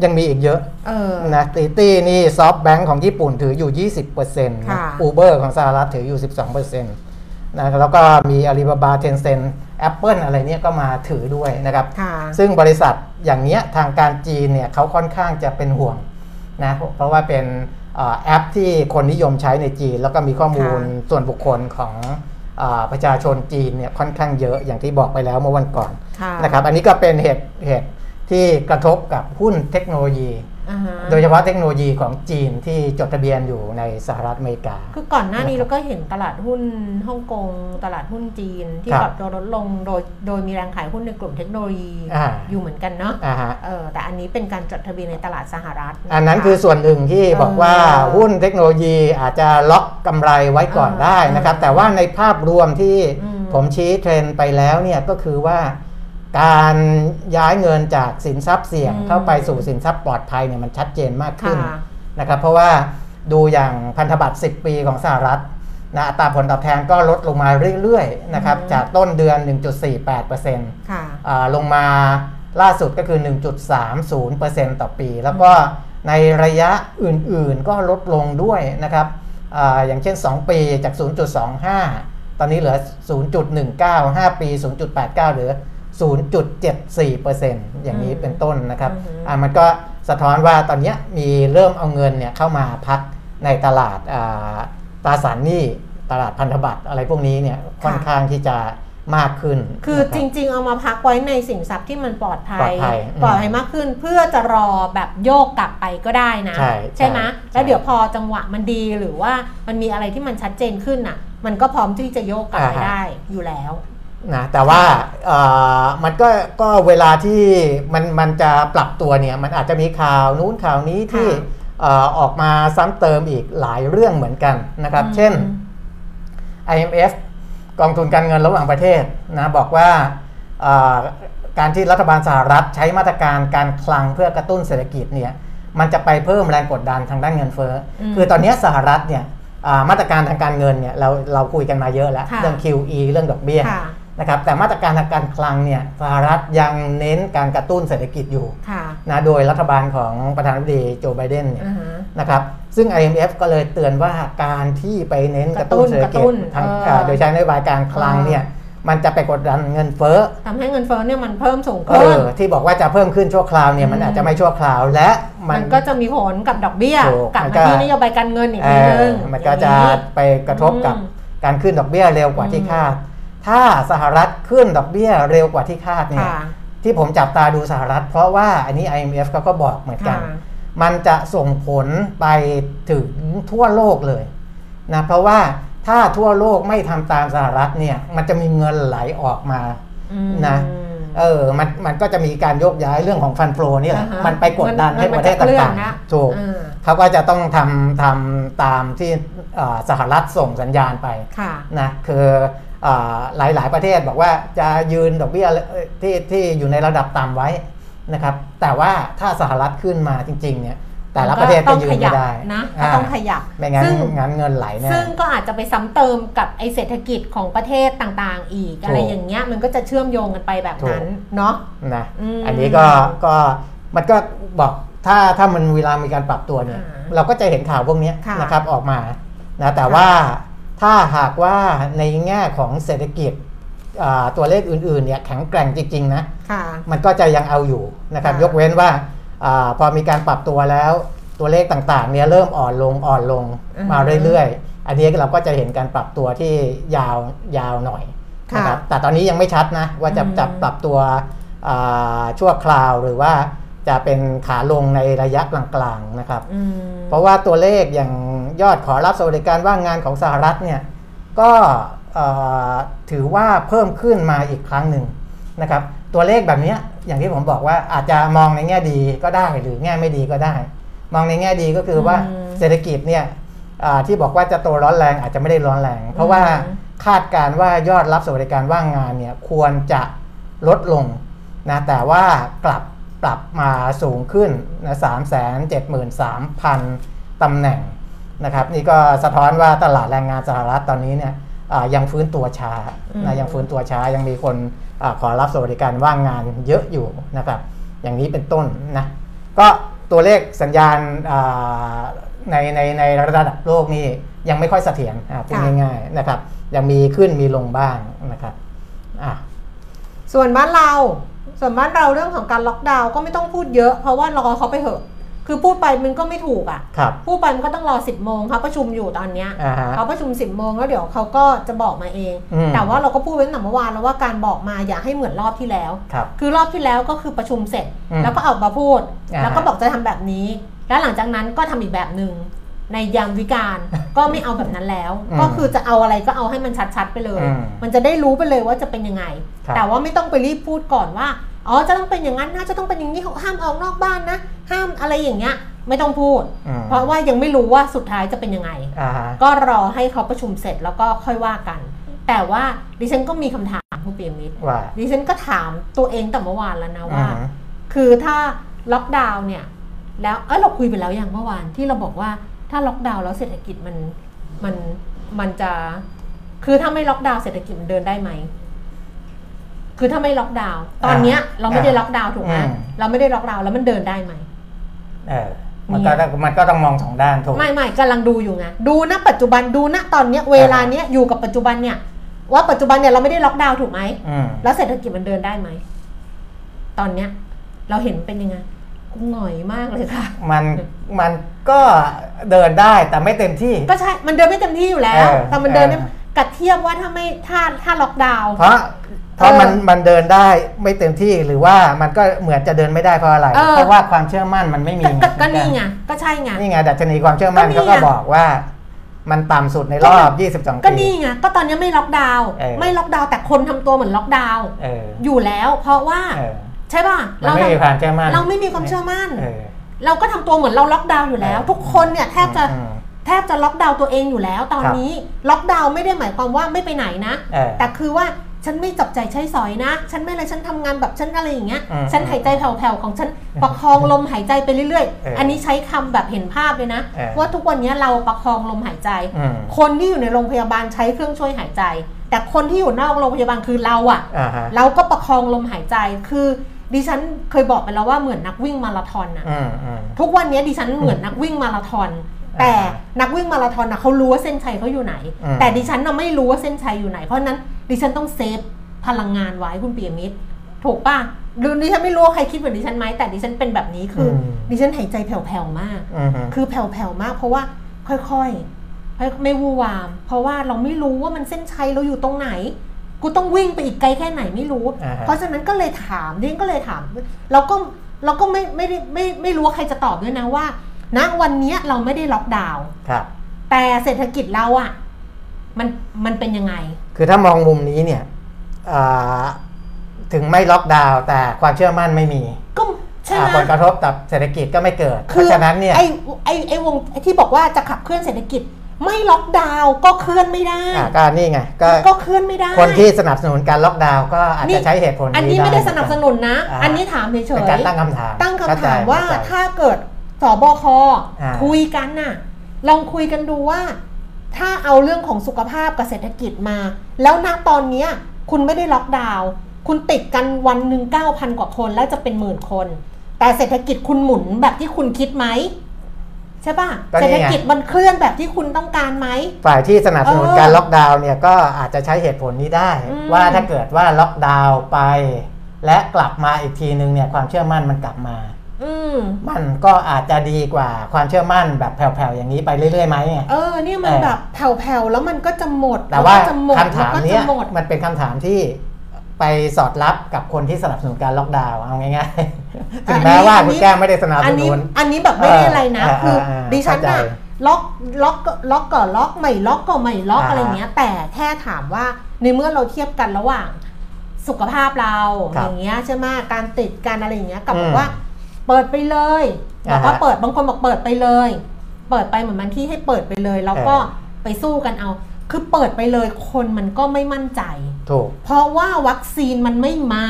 [SPEAKER 3] ยังมีอีกเยอะ
[SPEAKER 2] เออ
[SPEAKER 3] นะติตี้นี่ SoftBank ของญี่ปุ่นถืออยู่ 20%นะ
[SPEAKER 2] ค่ะ
[SPEAKER 3] Uber ของสหรัฐถืออยู่ 12%นะแล้วก็มีอาลีบาบา Tencent Apple อะไรเนี่ยก็มาถือด้วยนะครับ
[SPEAKER 2] ค่ะ
[SPEAKER 3] ซึ่งบริษัทอย่างเนี้ยทางการจีนเนี่ยเขาค่อนข้างจะเป็นห่วงนะเพราะว่าเป็นเอ่อแอปที่คนนิยมใช้ในจีน แล้วก็มีข้อมูล
[SPEAKER 2] ค่ะ
[SPEAKER 3] ส่วนบุคคลของเออประชาชนจีนเนี่ยค่อนข้างเยอะอย่างที่บอกไปแล้วเมื่อวันก่อน
[SPEAKER 2] ค่ะ
[SPEAKER 3] นะครับ อันนี้ก็เป็นเหตุเหตุที่กระทบกับหุ้นเทคโนโลยี
[SPEAKER 2] อ่าฮะ
[SPEAKER 3] โดยเฉพาะเทคโนโลยีของจีนที่จดทะเบียนอยู่ในสหรัฐอเมริกา
[SPEAKER 2] คือก่อนหน้านี้
[SPEAKER 3] นะครับ
[SPEAKER 2] เราก็เห็นตลาดหุ้นฮ่องกง ตลาดหุ้นจีนที่
[SPEAKER 3] ครับ
[SPEAKER 2] ปรับตัวลดลงโดยโดยมีแรงขายหุ้นในกลุ่มเทคโนโลยี
[SPEAKER 3] อ่า
[SPEAKER 2] อยู่เหมือนกันเนาะ
[SPEAKER 3] อ่าฮะ
[SPEAKER 2] เออแต่อันนี้เป็นการจดทะเบียนในตลาดสหรัฐะะ
[SPEAKER 3] อันนั้นคือส่วนหนึ่งที่บอกว่า
[SPEAKER 2] เออ
[SPEAKER 3] หุ้นเทคโนโลยีอาจจะล็อกกำไรไว้ก่อน
[SPEAKER 2] อ่า
[SPEAKER 3] ได้นะครับ
[SPEAKER 2] อ่า
[SPEAKER 3] แต่ว่าในภาพรวมที่
[SPEAKER 2] อืม
[SPEAKER 3] ผมชี้เทรนด์ไปแล้วเนี่ยก็คือว่า การย้ายเงินจากสินทรัพย์เสี่ยง
[SPEAKER 2] อืม
[SPEAKER 3] เข้าไปสู่สินทรัพย์ปลอดภัยเนี่ยมันชัดเจนมากขึ้น
[SPEAKER 2] ค่ะ
[SPEAKER 3] นะครับเพราะว่าดูอย่างพันธบัตร 10 ปีของสหรัฐนะอัตราผลตอบแทนก็ลดลงมาเรื่อยๆนะครับ
[SPEAKER 2] อืม
[SPEAKER 3] จากต้นเดือน 1.48%
[SPEAKER 2] ค่ะ
[SPEAKER 3] อ่าลงมาล่าสุดก็คือ 1.30%ต่อปี แล้วก็ในระยะอื่นๆก็ลดลงด้วยนะครับอาอย่างเช่น 2 ปีจาก 0.25 ตอนนี้เหลือ 0.19 5 ปี 0.89 เหลือ 0.74%อย่างนี้
[SPEAKER 2] อืม
[SPEAKER 3] เป็นต้นนะครับ
[SPEAKER 2] อือฮึ
[SPEAKER 3] อ่ามันก็สะท้อนว่าตอนเนี้ยมีเริ่มเอาเงินเนี่ยเข้ามาพักในตลาดอ่าตราสารหนี้ตลาดพันธบัตรอะไรพวกนี้เนี่ยค่อนข้างที่จะมากขึ้น
[SPEAKER 2] คือ
[SPEAKER 3] นะ
[SPEAKER 2] จ
[SPEAKER 3] รับ
[SPEAKER 2] ริง ๆ เอามาพักไว้ในสินทรัพย์ที่มันปลอดภั
[SPEAKER 3] ปลอดภัยอืม
[SPEAKER 2] ปลอดภัยมากขึ้นเพื่อจะรอแบบโยกกลับไปก็ได้นะ
[SPEAKER 3] ใช่
[SPEAKER 2] ไหม
[SPEAKER 3] ใช่
[SPEAKER 2] แล้วเดี๋ยวพอจังหวะมันดีหรือว่ามันมีอะไรที่มันชัดเจนขึ้นน่ะ มันก็พร้อมที่จะโยกกลับไปได้อยู่แล้ว
[SPEAKER 3] นะแต่ว่าเอ่อมันก็ก็เวลาที่มันมันจะปรับตัวเนี่ยมันอาจจะมีข่าวนู้นข่าวนี้ที่
[SPEAKER 2] ค่ะ
[SPEAKER 3] เอ่อออกมาซ้ำเติมอีกหลายเรื่องเหมือนกันนะครับ
[SPEAKER 2] อืม
[SPEAKER 3] เช่น IMF กองทุนการเงินระหว่างประเทศนะบอกว่าเอ่อการที่รัฐบาลสหรัฐใช้มาตรการการคลังเพื่อกระตุ้นเศรษฐกิจเนี่ยมันจะไปเพิ่มแรงกดดันทางด้านเงินเฟ้ออ
[SPEAKER 2] ม
[SPEAKER 3] คือตอนนี้สหรัฐเนี่ยอ่ามาตรการทางการเงินเนี่ยเราเราคุยกันมาเยอะแล้ว
[SPEAKER 2] ค่ะ
[SPEAKER 3] เรื่อง QE เรื่องดอกเบี้ย
[SPEAKER 2] ค่ะ
[SPEAKER 3] นะครับแต่มาตรการทางการคลังเนี่ยสหรัฐยังเน้นการกระตุ้นเศรษฐกิจอยู่
[SPEAKER 2] ค่ะ
[SPEAKER 3] นะโดยรัฐบาลของประธานาธิบดีโจไบเดนเนี่ย
[SPEAKER 2] อ่าฮะ
[SPEAKER 3] นะครับซึ่ง IMF ก็เลยเตือนว่าการที่ไปเน้นกระตุ้นเศรษฐ
[SPEAKER 2] กระ
[SPEAKER 3] กิ
[SPEAKER 2] ตุ้
[SPEAKER 3] จ
[SPEAKER 2] น
[SPEAKER 3] ทาง
[SPEAKER 2] เออ
[SPEAKER 3] เอ่อโดยใช้นโยบายการคลังเนี่ยมันจะไปกดดันเงินเฟ้อ
[SPEAKER 2] ทำให้เงินเฟ้อเนี่ยมันเพิ่มสูง
[SPEAKER 3] เอ
[SPEAKER 2] ขึ้น
[SPEAKER 3] อที่บอกว่าจะเพิ่มขึ้นชั่วคราวเนี่ยมัน
[SPEAKER 2] อืม
[SPEAKER 3] อาจจะไม่ชั่วคราวและมั
[SPEAKER 2] มันนก็จะมีผลกับดอกเบี้ย
[SPEAKER 3] ถูก
[SPEAKER 2] กลับ
[SPEAKER 3] มัน
[SPEAKER 2] มา
[SPEAKER 3] ก็
[SPEAKER 2] ที่นโยบายการเงินอีก
[SPEAKER 3] เอ
[SPEAKER 2] ที
[SPEAKER 3] อ
[SPEAKER 2] นึง
[SPEAKER 3] มันก็จะ
[SPEAKER 2] อย่างนี้
[SPEAKER 3] ไปกระทบกับ
[SPEAKER 2] อืม
[SPEAKER 3] การขึ้นดอกเบี้ยเร็วกว่าที่
[SPEAKER 2] อืม
[SPEAKER 3] คาด ถ้าสหรัฐขึ้นดอกเบี้ยเร็วกว่าที่คาดเนี่ย
[SPEAKER 2] ค่ะ
[SPEAKER 3] ที่ผมจับตาดูสหรัฐ เพราะว่าอันนี้ IMF เขาก็บอกเหมือนกัน
[SPEAKER 2] ค่ะ
[SPEAKER 3] มันจะส่งผลไปถึงทั่วโลกเลยนะเพราะว่าถ้าทั่วโลกไม่ทำตามสหรัฐเนี่ยมันจะมีเงินไหลออกมา
[SPEAKER 2] อืม
[SPEAKER 3] นะเออมันมันก็จะมีการโยกย้ายเรื่องของฟันโฟลนี่แหละ
[SPEAKER 2] อ่าฮะ
[SPEAKER 3] มันไปกดดัน
[SPEAKER 2] เงิน
[SPEAKER 3] ให้ประเทศ
[SPEAKER 2] มันจะเคลื่อน
[SPEAKER 3] ต่าง
[SPEAKER 2] นะ
[SPEAKER 3] ๆถูก
[SPEAKER 2] อ่า
[SPEAKER 3] เขาก็จะต้องทำทำตามที่เอ่อสหรัฐส่งสัญญาณไป
[SPEAKER 2] ค่ะ
[SPEAKER 3] นะคือ เอ่อหลายๆประเทศบอกว่าจะยืนดอกเบี้ยเอ่อที่ที่อยู่ในระดับต่ำไว้นะครับ แต่ว่าถ้าสหรัฐขึ้นมาจริง ๆ เนี่ย แต่ละประเทศก็ยืนไม่ได้
[SPEAKER 2] นะก็ต้องขยับ
[SPEAKER 3] ไม่งั้น
[SPEAKER 2] ซึ่ง
[SPEAKER 3] งั้นเงินไหลแน่
[SPEAKER 2] ซึ่งก็อาจจะไปซ้ำเติมกับไอเศรษฐกิจของประเทศต่างๆ อีก
[SPEAKER 3] ถูก
[SPEAKER 2] อะไรอย่างเงี้ยมันก็จะเชื่อมโยงกันไปแบบนั้น
[SPEAKER 3] ถูก
[SPEAKER 2] เนาะ
[SPEAKER 3] นะ
[SPEAKER 2] อืม
[SPEAKER 3] อันนี้ก็ก็มันก็บอกถ้าถ้ามันเวลามีการปรับตัวเนี่ย
[SPEAKER 2] อ่า
[SPEAKER 3] เราก็จะเห็นข่าวพวกเนี้ย
[SPEAKER 2] ค่ะ
[SPEAKER 3] นะครับออกมานะแต่ว่า ถ้าหากว่าในแง่ของเศรษฐกิจอ่าตัวเลขอื่นๆเนี่ยแข็งแกร่งจริง ๆ นะ
[SPEAKER 2] ค่ะ
[SPEAKER 3] มันก็จะยังเอาอยู่นะครับ
[SPEAKER 2] ค่ะ
[SPEAKER 3] ยกเว้นว่าอาพอมีการปรับตัวแล้วตัวเลขต่างๆเนี่ยเริ่มอ่อนลงอ่อนลงมาเรื่อยๆ อันนี้เราก็จะเห็นการปรับตัวที่ยาวยาวหน่อยนะครับแต่ตอนนี้ยังไม่ชัดนะว่าจะ
[SPEAKER 2] อืม
[SPEAKER 3] จะปรับตัวอ่าชั่วคราวหรือว่าจะเป็นขาลงในระยะกลางๆนะครับ
[SPEAKER 2] อืม
[SPEAKER 3] เพราะว่าตัวเลขอย่าง ยอดขอรับสวัสดิการว่างงานของสหรัฐเนี่ยก็เอ่อถือว่าเพิ่มขึ้นมาอีกครั้งหนึ่งนะครับ ตัวเลขแบบเนี้ยอย่างที่ผมบอกว่าอาจจะมองในแง่ดีก็ได้หรือแง่ไม่ดีก็ได้ มองในแง่ดีก็คือว่า
[SPEAKER 2] อืม
[SPEAKER 3] เศรษฐกิจเนี่ยอ่าที่บอกว่าจะโตร้อนแรงอาจจะไม่ได้ร้อนแรง เพราะว่า
[SPEAKER 2] อืม
[SPEAKER 3] คาดการณ์ว่ายอดรับสวัสดิการว่างงานเนี่ยควรจะลดลงนะแต่ว่ากลับปรับมาสูงขึ้นนะสามแสนเจ็ดหมื่นสามพันตำแหน่ง นะครับนี่ก็สะท้อนว่าตลาดแรงงานสหรัฐตอนนี้เนี่ยอ่ายังฟื้นตัวช้า
[SPEAKER 2] อืม
[SPEAKER 3] นะยังฟื้นตัวช้ายังมีคนอาขอรับสวัสดิการว่างงานเยอะอยู่นะครับอย่างนี้เป็นต้นนะก็ตัวเลขสัญญาณอ่าในในในระดับโลกนี่ยังไม่ค่อยเสถียรอะพูด
[SPEAKER 2] ค่ะ
[SPEAKER 3] ง่ายๆนะครับยังมีขึ้นมีลงบ้างนะครับอะ
[SPEAKER 2] ส่วนบ้านเราส่วนบ้านเราเรื่องของการล็อกดาวน์ก็ไม่ต้องพูดเยอะเพราะว่ารอเขาไปเถอะ คือพูดไปมันก็ไม่ถูกอะ
[SPEAKER 3] ครับ
[SPEAKER 2] พูดไปมันก็ต้องรอ 10 โมงเขาประชุมอยู่ตอนเนี้ย
[SPEAKER 3] อ่าฮะ
[SPEAKER 2] เขาประชุม 10 โมงแล้วเดี๋ยวเขาก็จะบอกมาเอง
[SPEAKER 3] อืม
[SPEAKER 2] แต่ว่าเราก็พูดไว้ตั้งแต่เมื่อวานแล้วว่าการบอกมาอย่าให้เหมือนรอบที่แล้ว
[SPEAKER 3] ครับ
[SPEAKER 2] คือรอบที่แล้วก็คือประชุมเสร็จ
[SPEAKER 3] อืม
[SPEAKER 2] แล้วก็ออกมาพูด
[SPEAKER 3] อ่า
[SPEAKER 2] แล้วก็บอกจะทำแบบนี้ แล้วหลังจากนั้นก็ทำอีกแบบหนึ่งในยามวิการ ก็ไม่เอาแบบนั้นแล้ว
[SPEAKER 3] อืม
[SPEAKER 2] ก็คือจะเอาอะไรก็เอาให้มันชัดๆไปเลย
[SPEAKER 3] อืม
[SPEAKER 2] มันจะได้รู้ไปเลยว่าจะเป็นยังไง
[SPEAKER 3] ครับ
[SPEAKER 2] แต่ว่าไม่ต้องไปรีบพูดก่อนว่า อ๋อจะต้องเป็นอย่างนั้นนะจะต้องเป็นอย่างนี้ห้ามออกนอกบ้านนะห้ามอะไรอย่างเงี้ยไม่ต้องพูด
[SPEAKER 3] อืม
[SPEAKER 2] เพราะว่ายังไม่รู้ว่าสุดท้ายจะเป็นยังไง
[SPEAKER 3] อ่าฮะ
[SPEAKER 2] ก็รอให้เขาประชุมเสร็จแล้วก็ค่อยว่ากัน แต่ว่าดิฉันก็มีคำถามคุณเปียมิตร
[SPEAKER 3] ว่า
[SPEAKER 2] ดิฉันก็ถามตัวเองแต่เมื่อวานแล้วนะว่า
[SPEAKER 3] อืม
[SPEAKER 2] คือถ้าล็อกดาวน์เนี่ย แล้วเออเราคุยไปแล้วอย่างเมื่อวานที่เราบอกว่าถ้าล็อกดาวน์แล้วเศรษฐกิจมันมันมันจะ คือถ้าไม่ล็อกดาวน์เศรษฐกิจมันเดินได้ไหม คือถ้าไม่ล็อกดาวน์ตอนเนี้ยเราไม่ได้ล็อกดาวน์ถูกไหม
[SPEAKER 3] อืม
[SPEAKER 2] เราไม่ได้ล็อกดาวน์แล้วมันเดินได้ไหม
[SPEAKER 3] เออมันก็ต้องมันก็ต้องมองสองด้านถูก
[SPEAKER 2] ไม่ไม่กำลังดูอยู่ไงดูณปัจจุบันดูณตอนเนี้ยเวลาเนี้ยอยู่กับปัจจุบันเนี่ย ว่าปัจจุบันเนี่ยเราไม่ได้ล็อกดาวน์ถูกไหม
[SPEAKER 3] อืม
[SPEAKER 2] แล้วเศรษฐกิจมันเดินได้ไหมตอนเนี้ย เราเห็นเป็นยังไงกูหน่อยมากเลยค่ะ
[SPEAKER 3] มันมันก็เดินได้แต่ไม่เต็มที่
[SPEAKER 2] ก็ใช่มันเดินไม่เต็มที่อยู่แล้ว
[SPEAKER 3] เออ
[SPEAKER 2] แต่มันเดินได้
[SPEAKER 3] เออ
[SPEAKER 2] กับเทียบว่าถ้าไม่ถ้าถ้าล็อกดาวน์
[SPEAKER 3] เพราะ เพราะมัน
[SPEAKER 2] เออ
[SPEAKER 3] มันเดินได้ไม่เต็มที่หรือว่ามันก็เหมือนจะเดินไม่ได้เพราะอะไร
[SPEAKER 2] เออ
[SPEAKER 3] เพราะว่าความเชื่อมั่นมันไม่มี
[SPEAKER 2] ก็ก็ก็นี่ไงก็ใช่ไง
[SPEAKER 3] นี่ไงดัชนีความเชื่อมั่น
[SPEAKER 2] ก็นี่
[SPEAKER 3] เขาก็
[SPEAKER 2] ไง
[SPEAKER 3] บอกว่ามันต่ำสุดในรอบ 22
[SPEAKER 2] ก็
[SPEAKER 3] ปี
[SPEAKER 2] นี่ไงก็ตอนนี้ไม่ล็อกดาวน์
[SPEAKER 3] เออ
[SPEAKER 2] ไม่ล็อกดาวน์แต่คนทำตัวเหมือนล็อกดาวน์
[SPEAKER 3] เออ
[SPEAKER 2] อยู่แล้ว เพราะว่า
[SPEAKER 3] เออ
[SPEAKER 2] ใช่ป่ะ
[SPEAKER 3] มันไม่มีความเชื่อมั่น
[SPEAKER 2] เราไม่มีความเชื่อมั่น
[SPEAKER 3] เออ
[SPEAKER 2] เราก็ทำตัวเหมือนเราล็อกดาวน์อยู่แล้ว
[SPEAKER 3] เออ
[SPEAKER 2] ทุกคนเนี่ยแทบจะ
[SPEAKER 3] อืม
[SPEAKER 2] แทบจะล็อกดาวน์ตัวเองอยู่แล้ว ตอน
[SPEAKER 3] ครับ
[SPEAKER 2] นี้ล็อกดาวน์ไม่ได้หมายความว่าไม่ไปไหนนะ
[SPEAKER 3] เออ
[SPEAKER 2] แต่คือว่า ฉันไม่จับใจใช้สอยนะ ฉันไม่อะไรฉันทำงานแบบฉันอะไรอย่างเงี้ย
[SPEAKER 3] อืม
[SPEAKER 2] ฉันหายใจแผ่วๆของฉันประคองลมหายใจไปเรื่อย
[SPEAKER 3] เออ
[SPEAKER 2] ๆอันนี้ใช้คำแบบเห็นภาพเลยนะ
[SPEAKER 3] เออ
[SPEAKER 2] ว่าทุกวันนี้เราประคองลมหายใจ
[SPEAKER 3] อืม
[SPEAKER 2] คนที่อยู่ในโรงพยาบาลใช้เครื่องช่วยหายใจ แต่คนที่อยู่นอกโรงพยาบาลคือเราอะ
[SPEAKER 3] อ่าฮะ
[SPEAKER 2] เราก็ประคองลมหายใจคือดิฉันเคยบอกไปแล้วว่าเหมือนนักวิ่งมาราธอนอะ
[SPEAKER 3] อืมอืม
[SPEAKER 2] ทุกวันนี้ดิฉันเหมือนนักวิ่งมาราธอน
[SPEAKER 3] อ่า
[SPEAKER 2] แต่นักวิ่งมาราธอนนะเขารู้ว่าเส้นชัยเขาอยู่ไหน
[SPEAKER 3] อืม
[SPEAKER 2] แต่ดิฉันน่ะไม่รู้ว่าเส้นชัยอยู่ไหน เพราะฉะนั้น ดิฉันต้องเซฟพลังงานไว้คุณปียมิตรถูกป่ะหรือดิฉันไม่รู้ว่าใครคิดเหมือนดิฉันไหมแต่ดิฉันเป็นแบบนี้คืออ
[SPEAKER 3] ม
[SPEAKER 2] ดิฉันหายใจแผ่วๆมาก
[SPEAKER 3] อืมฮึ
[SPEAKER 2] คือแผ่วๆมาก เพราะว่าค่อยๆค่อยไม่วู่วาม เพราะว่าเราไม่รู้ว่ามันเส้นชัยเราอยู่ตรงไหน กูต้องวิ่งไปอีกไกลแค่ไหนไม่รู้
[SPEAKER 3] อ่าฮะ
[SPEAKER 2] เพราะฉะนั้นก็เลยถามดิฉันก็เลยถามเราก็เราก็ไม่ไม่ได้ไม่ไม่รู้ว่าใครจะตอบด้วยนะว่าณวันเนี้ยเราไม่ได้ล็อกดาวน์
[SPEAKER 3] ครับ
[SPEAKER 2] แต่เศรษฐกิจเราอะมันมันเป็นยังไง
[SPEAKER 3] คือถ้ามองมุมนี้เนี่ยอ่าถึงไม่ล็อกดาวน์แต่ความเชื่อมั่นไม่มี
[SPEAKER 2] ก็ใช่ไหม
[SPEAKER 3] อ่าผลกระทบกับเศรษฐกิจก็ไม่เกิด เพ
[SPEAKER 2] คือ
[SPEAKER 3] ราะฉะนั้นเนี่ย
[SPEAKER 2] ไอ้ไอ้ไอ้วงไอ้ที่บอกว่าจะขับเคลื่อนเศรษฐกิจไม่ล็อกดาวน์ก็เคลื่อนไม่ได้
[SPEAKER 3] อ่าก็นี่ไงก็
[SPEAKER 2] ก็เคลื่อนไม่ได้
[SPEAKER 3] คนที่สนับสนุนการล็อกดาวน์ก็อาจจะใช้เหตุผล
[SPEAKER 2] อันนี้
[SPEAKER 3] นี้
[SPEAKER 2] ไม่ได้สนับสนุนนะ
[SPEAKER 3] อ่า
[SPEAKER 2] อันนี้ถามเฉ
[SPEAKER 3] เป็น
[SPEAKER 2] ย
[SPEAKER 3] การตั้งคำถาม
[SPEAKER 2] ตั้ง
[SPEAKER 3] เข้
[SPEAKER 2] คำ
[SPEAKER 3] ใจ
[SPEAKER 2] ถามว่า
[SPEAKER 3] เข้ใจ
[SPEAKER 2] ถ้าเกิดสบค
[SPEAKER 3] อ่า
[SPEAKER 2] คุยกันน่ะลองคุยกันดูว่า ถ้าเอาเรื่องของสุขภาพกับเศรษฐกิจมา แล้วณตอนเนี้ยคุณไม่ได้ล็อกดาวน์คุณติดกันวันหนึ่งเก้าพันกว่าคนแล้วจะเป็นหมื่นคน แต่เศรษฐกิจคุณหมุนแบบที่คุณคิดไหมใช่ป่ะ
[SPEAKER 3] ก็
[SPEAKER 2] เศร
[SPEAKER 3] นี่
[SPEAKER 2] ษ
[SPEAKER 3] ไง
[SPEAKER 2] ฐกิจมันเคลื่อนแบบที่คุณต้องการไหม
[SPEAKER 3] ฝ่ายที่สนับสนุน
[SPEAKER 2] เออ
[SPEAKER 3] การล็อกดาวน์เนี่ยก็อาจจะใช้เหตุผลนี้ได้
[SPEAKER 2] อืม
[SPEAKER 3] ว่าถ้าเกิดว่าล็อกดาวน์ไป และกลับมาอีกทีนึงเนี่ยความเชื่อมั่นมันกลับมา
[SPEAKER 2] อื ม
[SPEAKER 3] มันก็อาจจะดีกว่าความเชื่อมั่นแบบแผ่วๆอย่างนี้ไปเรื่อยๆไหมไง
[SPEAKER 2] เออเนี่ยมัน
[SPEAKER 3] เออ
[SPEAKER 2] แบบแผ่วๆแล้วมันก็จะหมด
[SPEAKER 3] แต่ว่า
[SPEAKER 2] ล้ก็จะหมด
[SPEAKER 3] คำถาม
[SPEAKER 2] แล้วก็
[SPEAKER 3] เนี้
[SPEAKER 2] จะ
[SPEAKER 3] ย
[SPEAKER 2] หมด
[SPEAKER 3] มันเป็นคำถามที่ไปสอดรับกับคนที่สนับสนุนการล็อกดาวน์เอาง่ายๆ ถึงแม้ว่าคุณแก้วไม่ได้สนับ
[SPEAKER 2] อั
[SPEAKER 3] ส
[SPEAKER 2] นนี้
[SPEAKER 3] นุน
[SPEAKER 2] อันนี้แบบไม่ได้อะไรนะ
[SPEAKER 3] เออ
[SPEAKER 2] คือ
[SPEAKER 3] เออเออ
[SPEAKER 2] ดิฉันอะ
[SPEAKER 3] เข้าใจ
[SPEAKER 2] ล็อกล็อกก็ล็อกก็ล็อกไม่ล็อกก็ไม่ล็อก
[SPEAKER 3] อ่า
[SPEAKER 2] อะไรเงี้ย แต่แค่ถามว่าในเมื่อเราเทียบกันระหว่างสุขภาพเรา
[SPEAKER 3] ครับ
[SPEAKER 2] อย่างเงี้ยใช่ไหมการติดการอะไรอย่างเงี้ยกับ
[SPEAKER 3] อืม
[SPEAKER 2] บอกว่า เปิดไปเลยบอกว่า
[SPEAKER 3] อ่าฮะ
[SPEAKER 2] เปิดบางคนบอกเปิดไปเลย เปิดไปเหมือนมันที่ให้เปิดไปเลย แล้วก็
[SPEAKER 3] เออ
[SPEAKER 2] ไปสู้กันเอา คือเปิดไปเลยคนมันก็ไม่มั่นใจ
[SPEAKER 3] ถูก
[SPEAKER 2] เพราะว่าวัคซีนมันไม่มา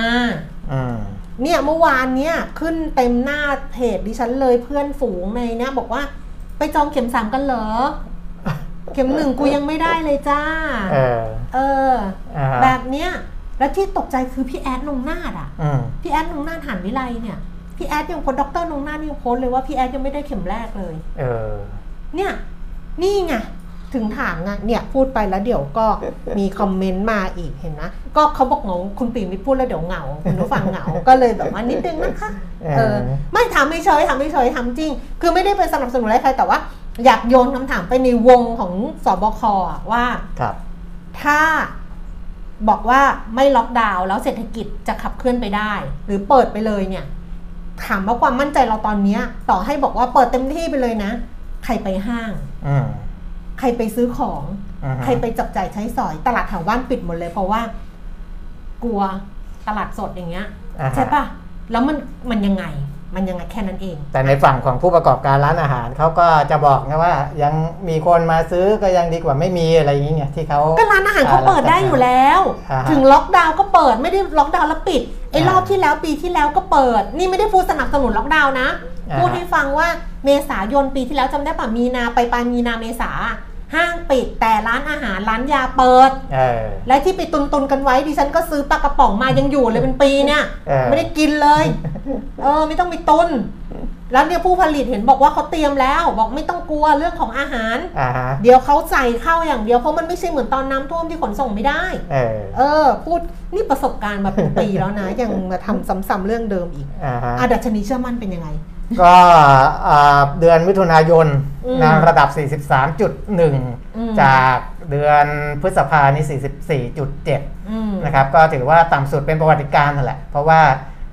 [SPEAKER 3] อืม
[SPEAKER 2] เนี่ยเมื่อวานเนี่ยขึ้นเต็มหน้าเพจดิฉันเลยเพื่อนฝูงในเนี่ยบอกว่าไปจองเข็มสามกันเหรอ เข็มหนึ่งกูยังไม่ได้เลยจ้า
[SPEAKER 3] เออ
[SPEAKER 2] เออ
[SPEAKER 3] อ่าฮะ
[SPEAKER 2] แบบเนี้ย แล้วที่ตกใจคือพี่แอดนงนาดอะ
[SPEAKER 3] อืม
[SPEAKER 2] พี่แอดนงนาดหันวิไลเนี่ย พี่แอดยังโพสต์ด็อกเตอร์นงนาดยังโพสต์เลยว่าพี่แอดยังไม่ได้เข็มแรกเลย
[SPEAKER 3] เออ
[SPEAKER 2] เนี่ย นี่ไงถึงถามไงเนี่ยพูดไปแล้วเดี๋ยวก็มีคอมเมนต์มาอีกเห็นนะก็เขาบอกเหงาคุณปีมิตรพูดแล้วเดี๋ยวเหงาคุณผู้ฟังเหงา ก็เลยแบบว่านิดนึงนะคะ
[SPEAKER 3] เออ
[SPEAKER 2] เออไม่ถามไม่เฉยถามไม่เฉยถามจริง คือไม่ได้เป็นสนับสนุนอะไรใครแต่ว่า อยากโยนคำถามไปในวงของศบคอะว่า
[SPEAKER 3] ครับ
[SPEAKER 2] ถ้าบอกว่าไม่ล็อกดาวน์แล้วเศรษฐกิจจะขับเคลื่อนไปได้ หรือเปิดไปเลยเนี่ย ถามว่าความมั่นใจเราตอนเนี้ย ต่อให้บอกว่าเปิดเต็มที่ไปเลยนะ ใครไปห้าง
[SPEAKER 3] อืม
[SPEAKER 2] ใครไปซื้อของ
[SPEAKER 3] อือฮึ
[SPEAKER 2] ใครไปจับจ่ายใช้สอย ตลาดแถวบ้านปิดหมดเลย เพราะว่า กลัวตลาดสดอย่างเงี้ย
[SPEAKER 3] อ่าฮะ
[SPEAKER 2] ใช่ปะแล้วมันมันยังไง มันยังไงแค่นั้นเอง
[SPEAKER 3] แต่ในฝั่งของผู้ประกอบการร้านอาหารเขาก็จะบอกนะว่า ยังมีคนมาซื้อก็ยังดีกว่าไม่มีอะไรอย่างเงี้ยที่เขา
[SPEAKER 2] ก็ร้านอาหารเขาเปิดได้อยู่แล้ว
[SPEAKER 3] อ่าฮะ
[SPEAKER 2] ถึงล็อกดาวน์ก็เปิดไม่ได้ล็อกดาวน์แล้วปิดไอ้
[SPEAKER 3] อ่าร
[SPEAKER 2] อบที่แล้วปีที่แล้วก็เปิด นี่ไม่ได้พูดสนับสนุนล็อกดาวน์นะ
[SPEAKER 3] อ่าฮะ
[SPEAKER 2] พูดให้ฟังว่าเมษายนปีที่แล้วจำได้ป่ะมีนาไปปลายมีนาเมษา ห้างปิดแต่ร้านอาหารร้านยาเปิด
[SPEAKER 3] เออ
[SPEAKER 2] และที่ไปตุนตุนๆกันไว้ดิฉันก็ซื้อปลากระป๋องมายังอยู่เลยเป็นปีเนี่ย
[SPEAKER 3] เออ
[SPEAKER 2] ไม่ได้กินเลย เออ ไม่ต้องไปตุนแล้วเนี่ยผู้ผลิตเห็นบอกว่าเขาเตรียมแล้ว บอกไม่ต้องกลัวเรื่องของอาหาร
[SPEAKER 3] อ่าฮะ
[SPEAKER 2] เดี๋ยวเขาใส่เข้าอย่างเดียวเพราะมันไม่ใช่เหมือนตอนน้ำท่วมที่ขนส่งไม่ได้
[SPEAKER 3] เออ
[SPEAKER 2] เออ พูดนี่ประสบการณ์มาเป็นปีแล้วนะ ยังมาทำซ้ำๆเรื่องเดิมอีก
[SPEAKER 3] อ่าฮะ
[SPEAKER 2] อะดัชนีเชื่อมั่นเป็นยังไง
[SPEAKER 3] ก็อ่าเดือนมิถุนายน
[SPEAKER 2] อืม
[SPEAKER 3] นะระดับ
[SPEAKER 2] อืม
[SPEAKER 3] 43.1 จากเดือนพฤษภานี่ 44.7
[SPEAKER 2] อืม
[SPEAKER 3] นะครับ ก็ถือว่าต่ำสุดเป็นประวัติการณ์นั่นแหละ เพราะว่า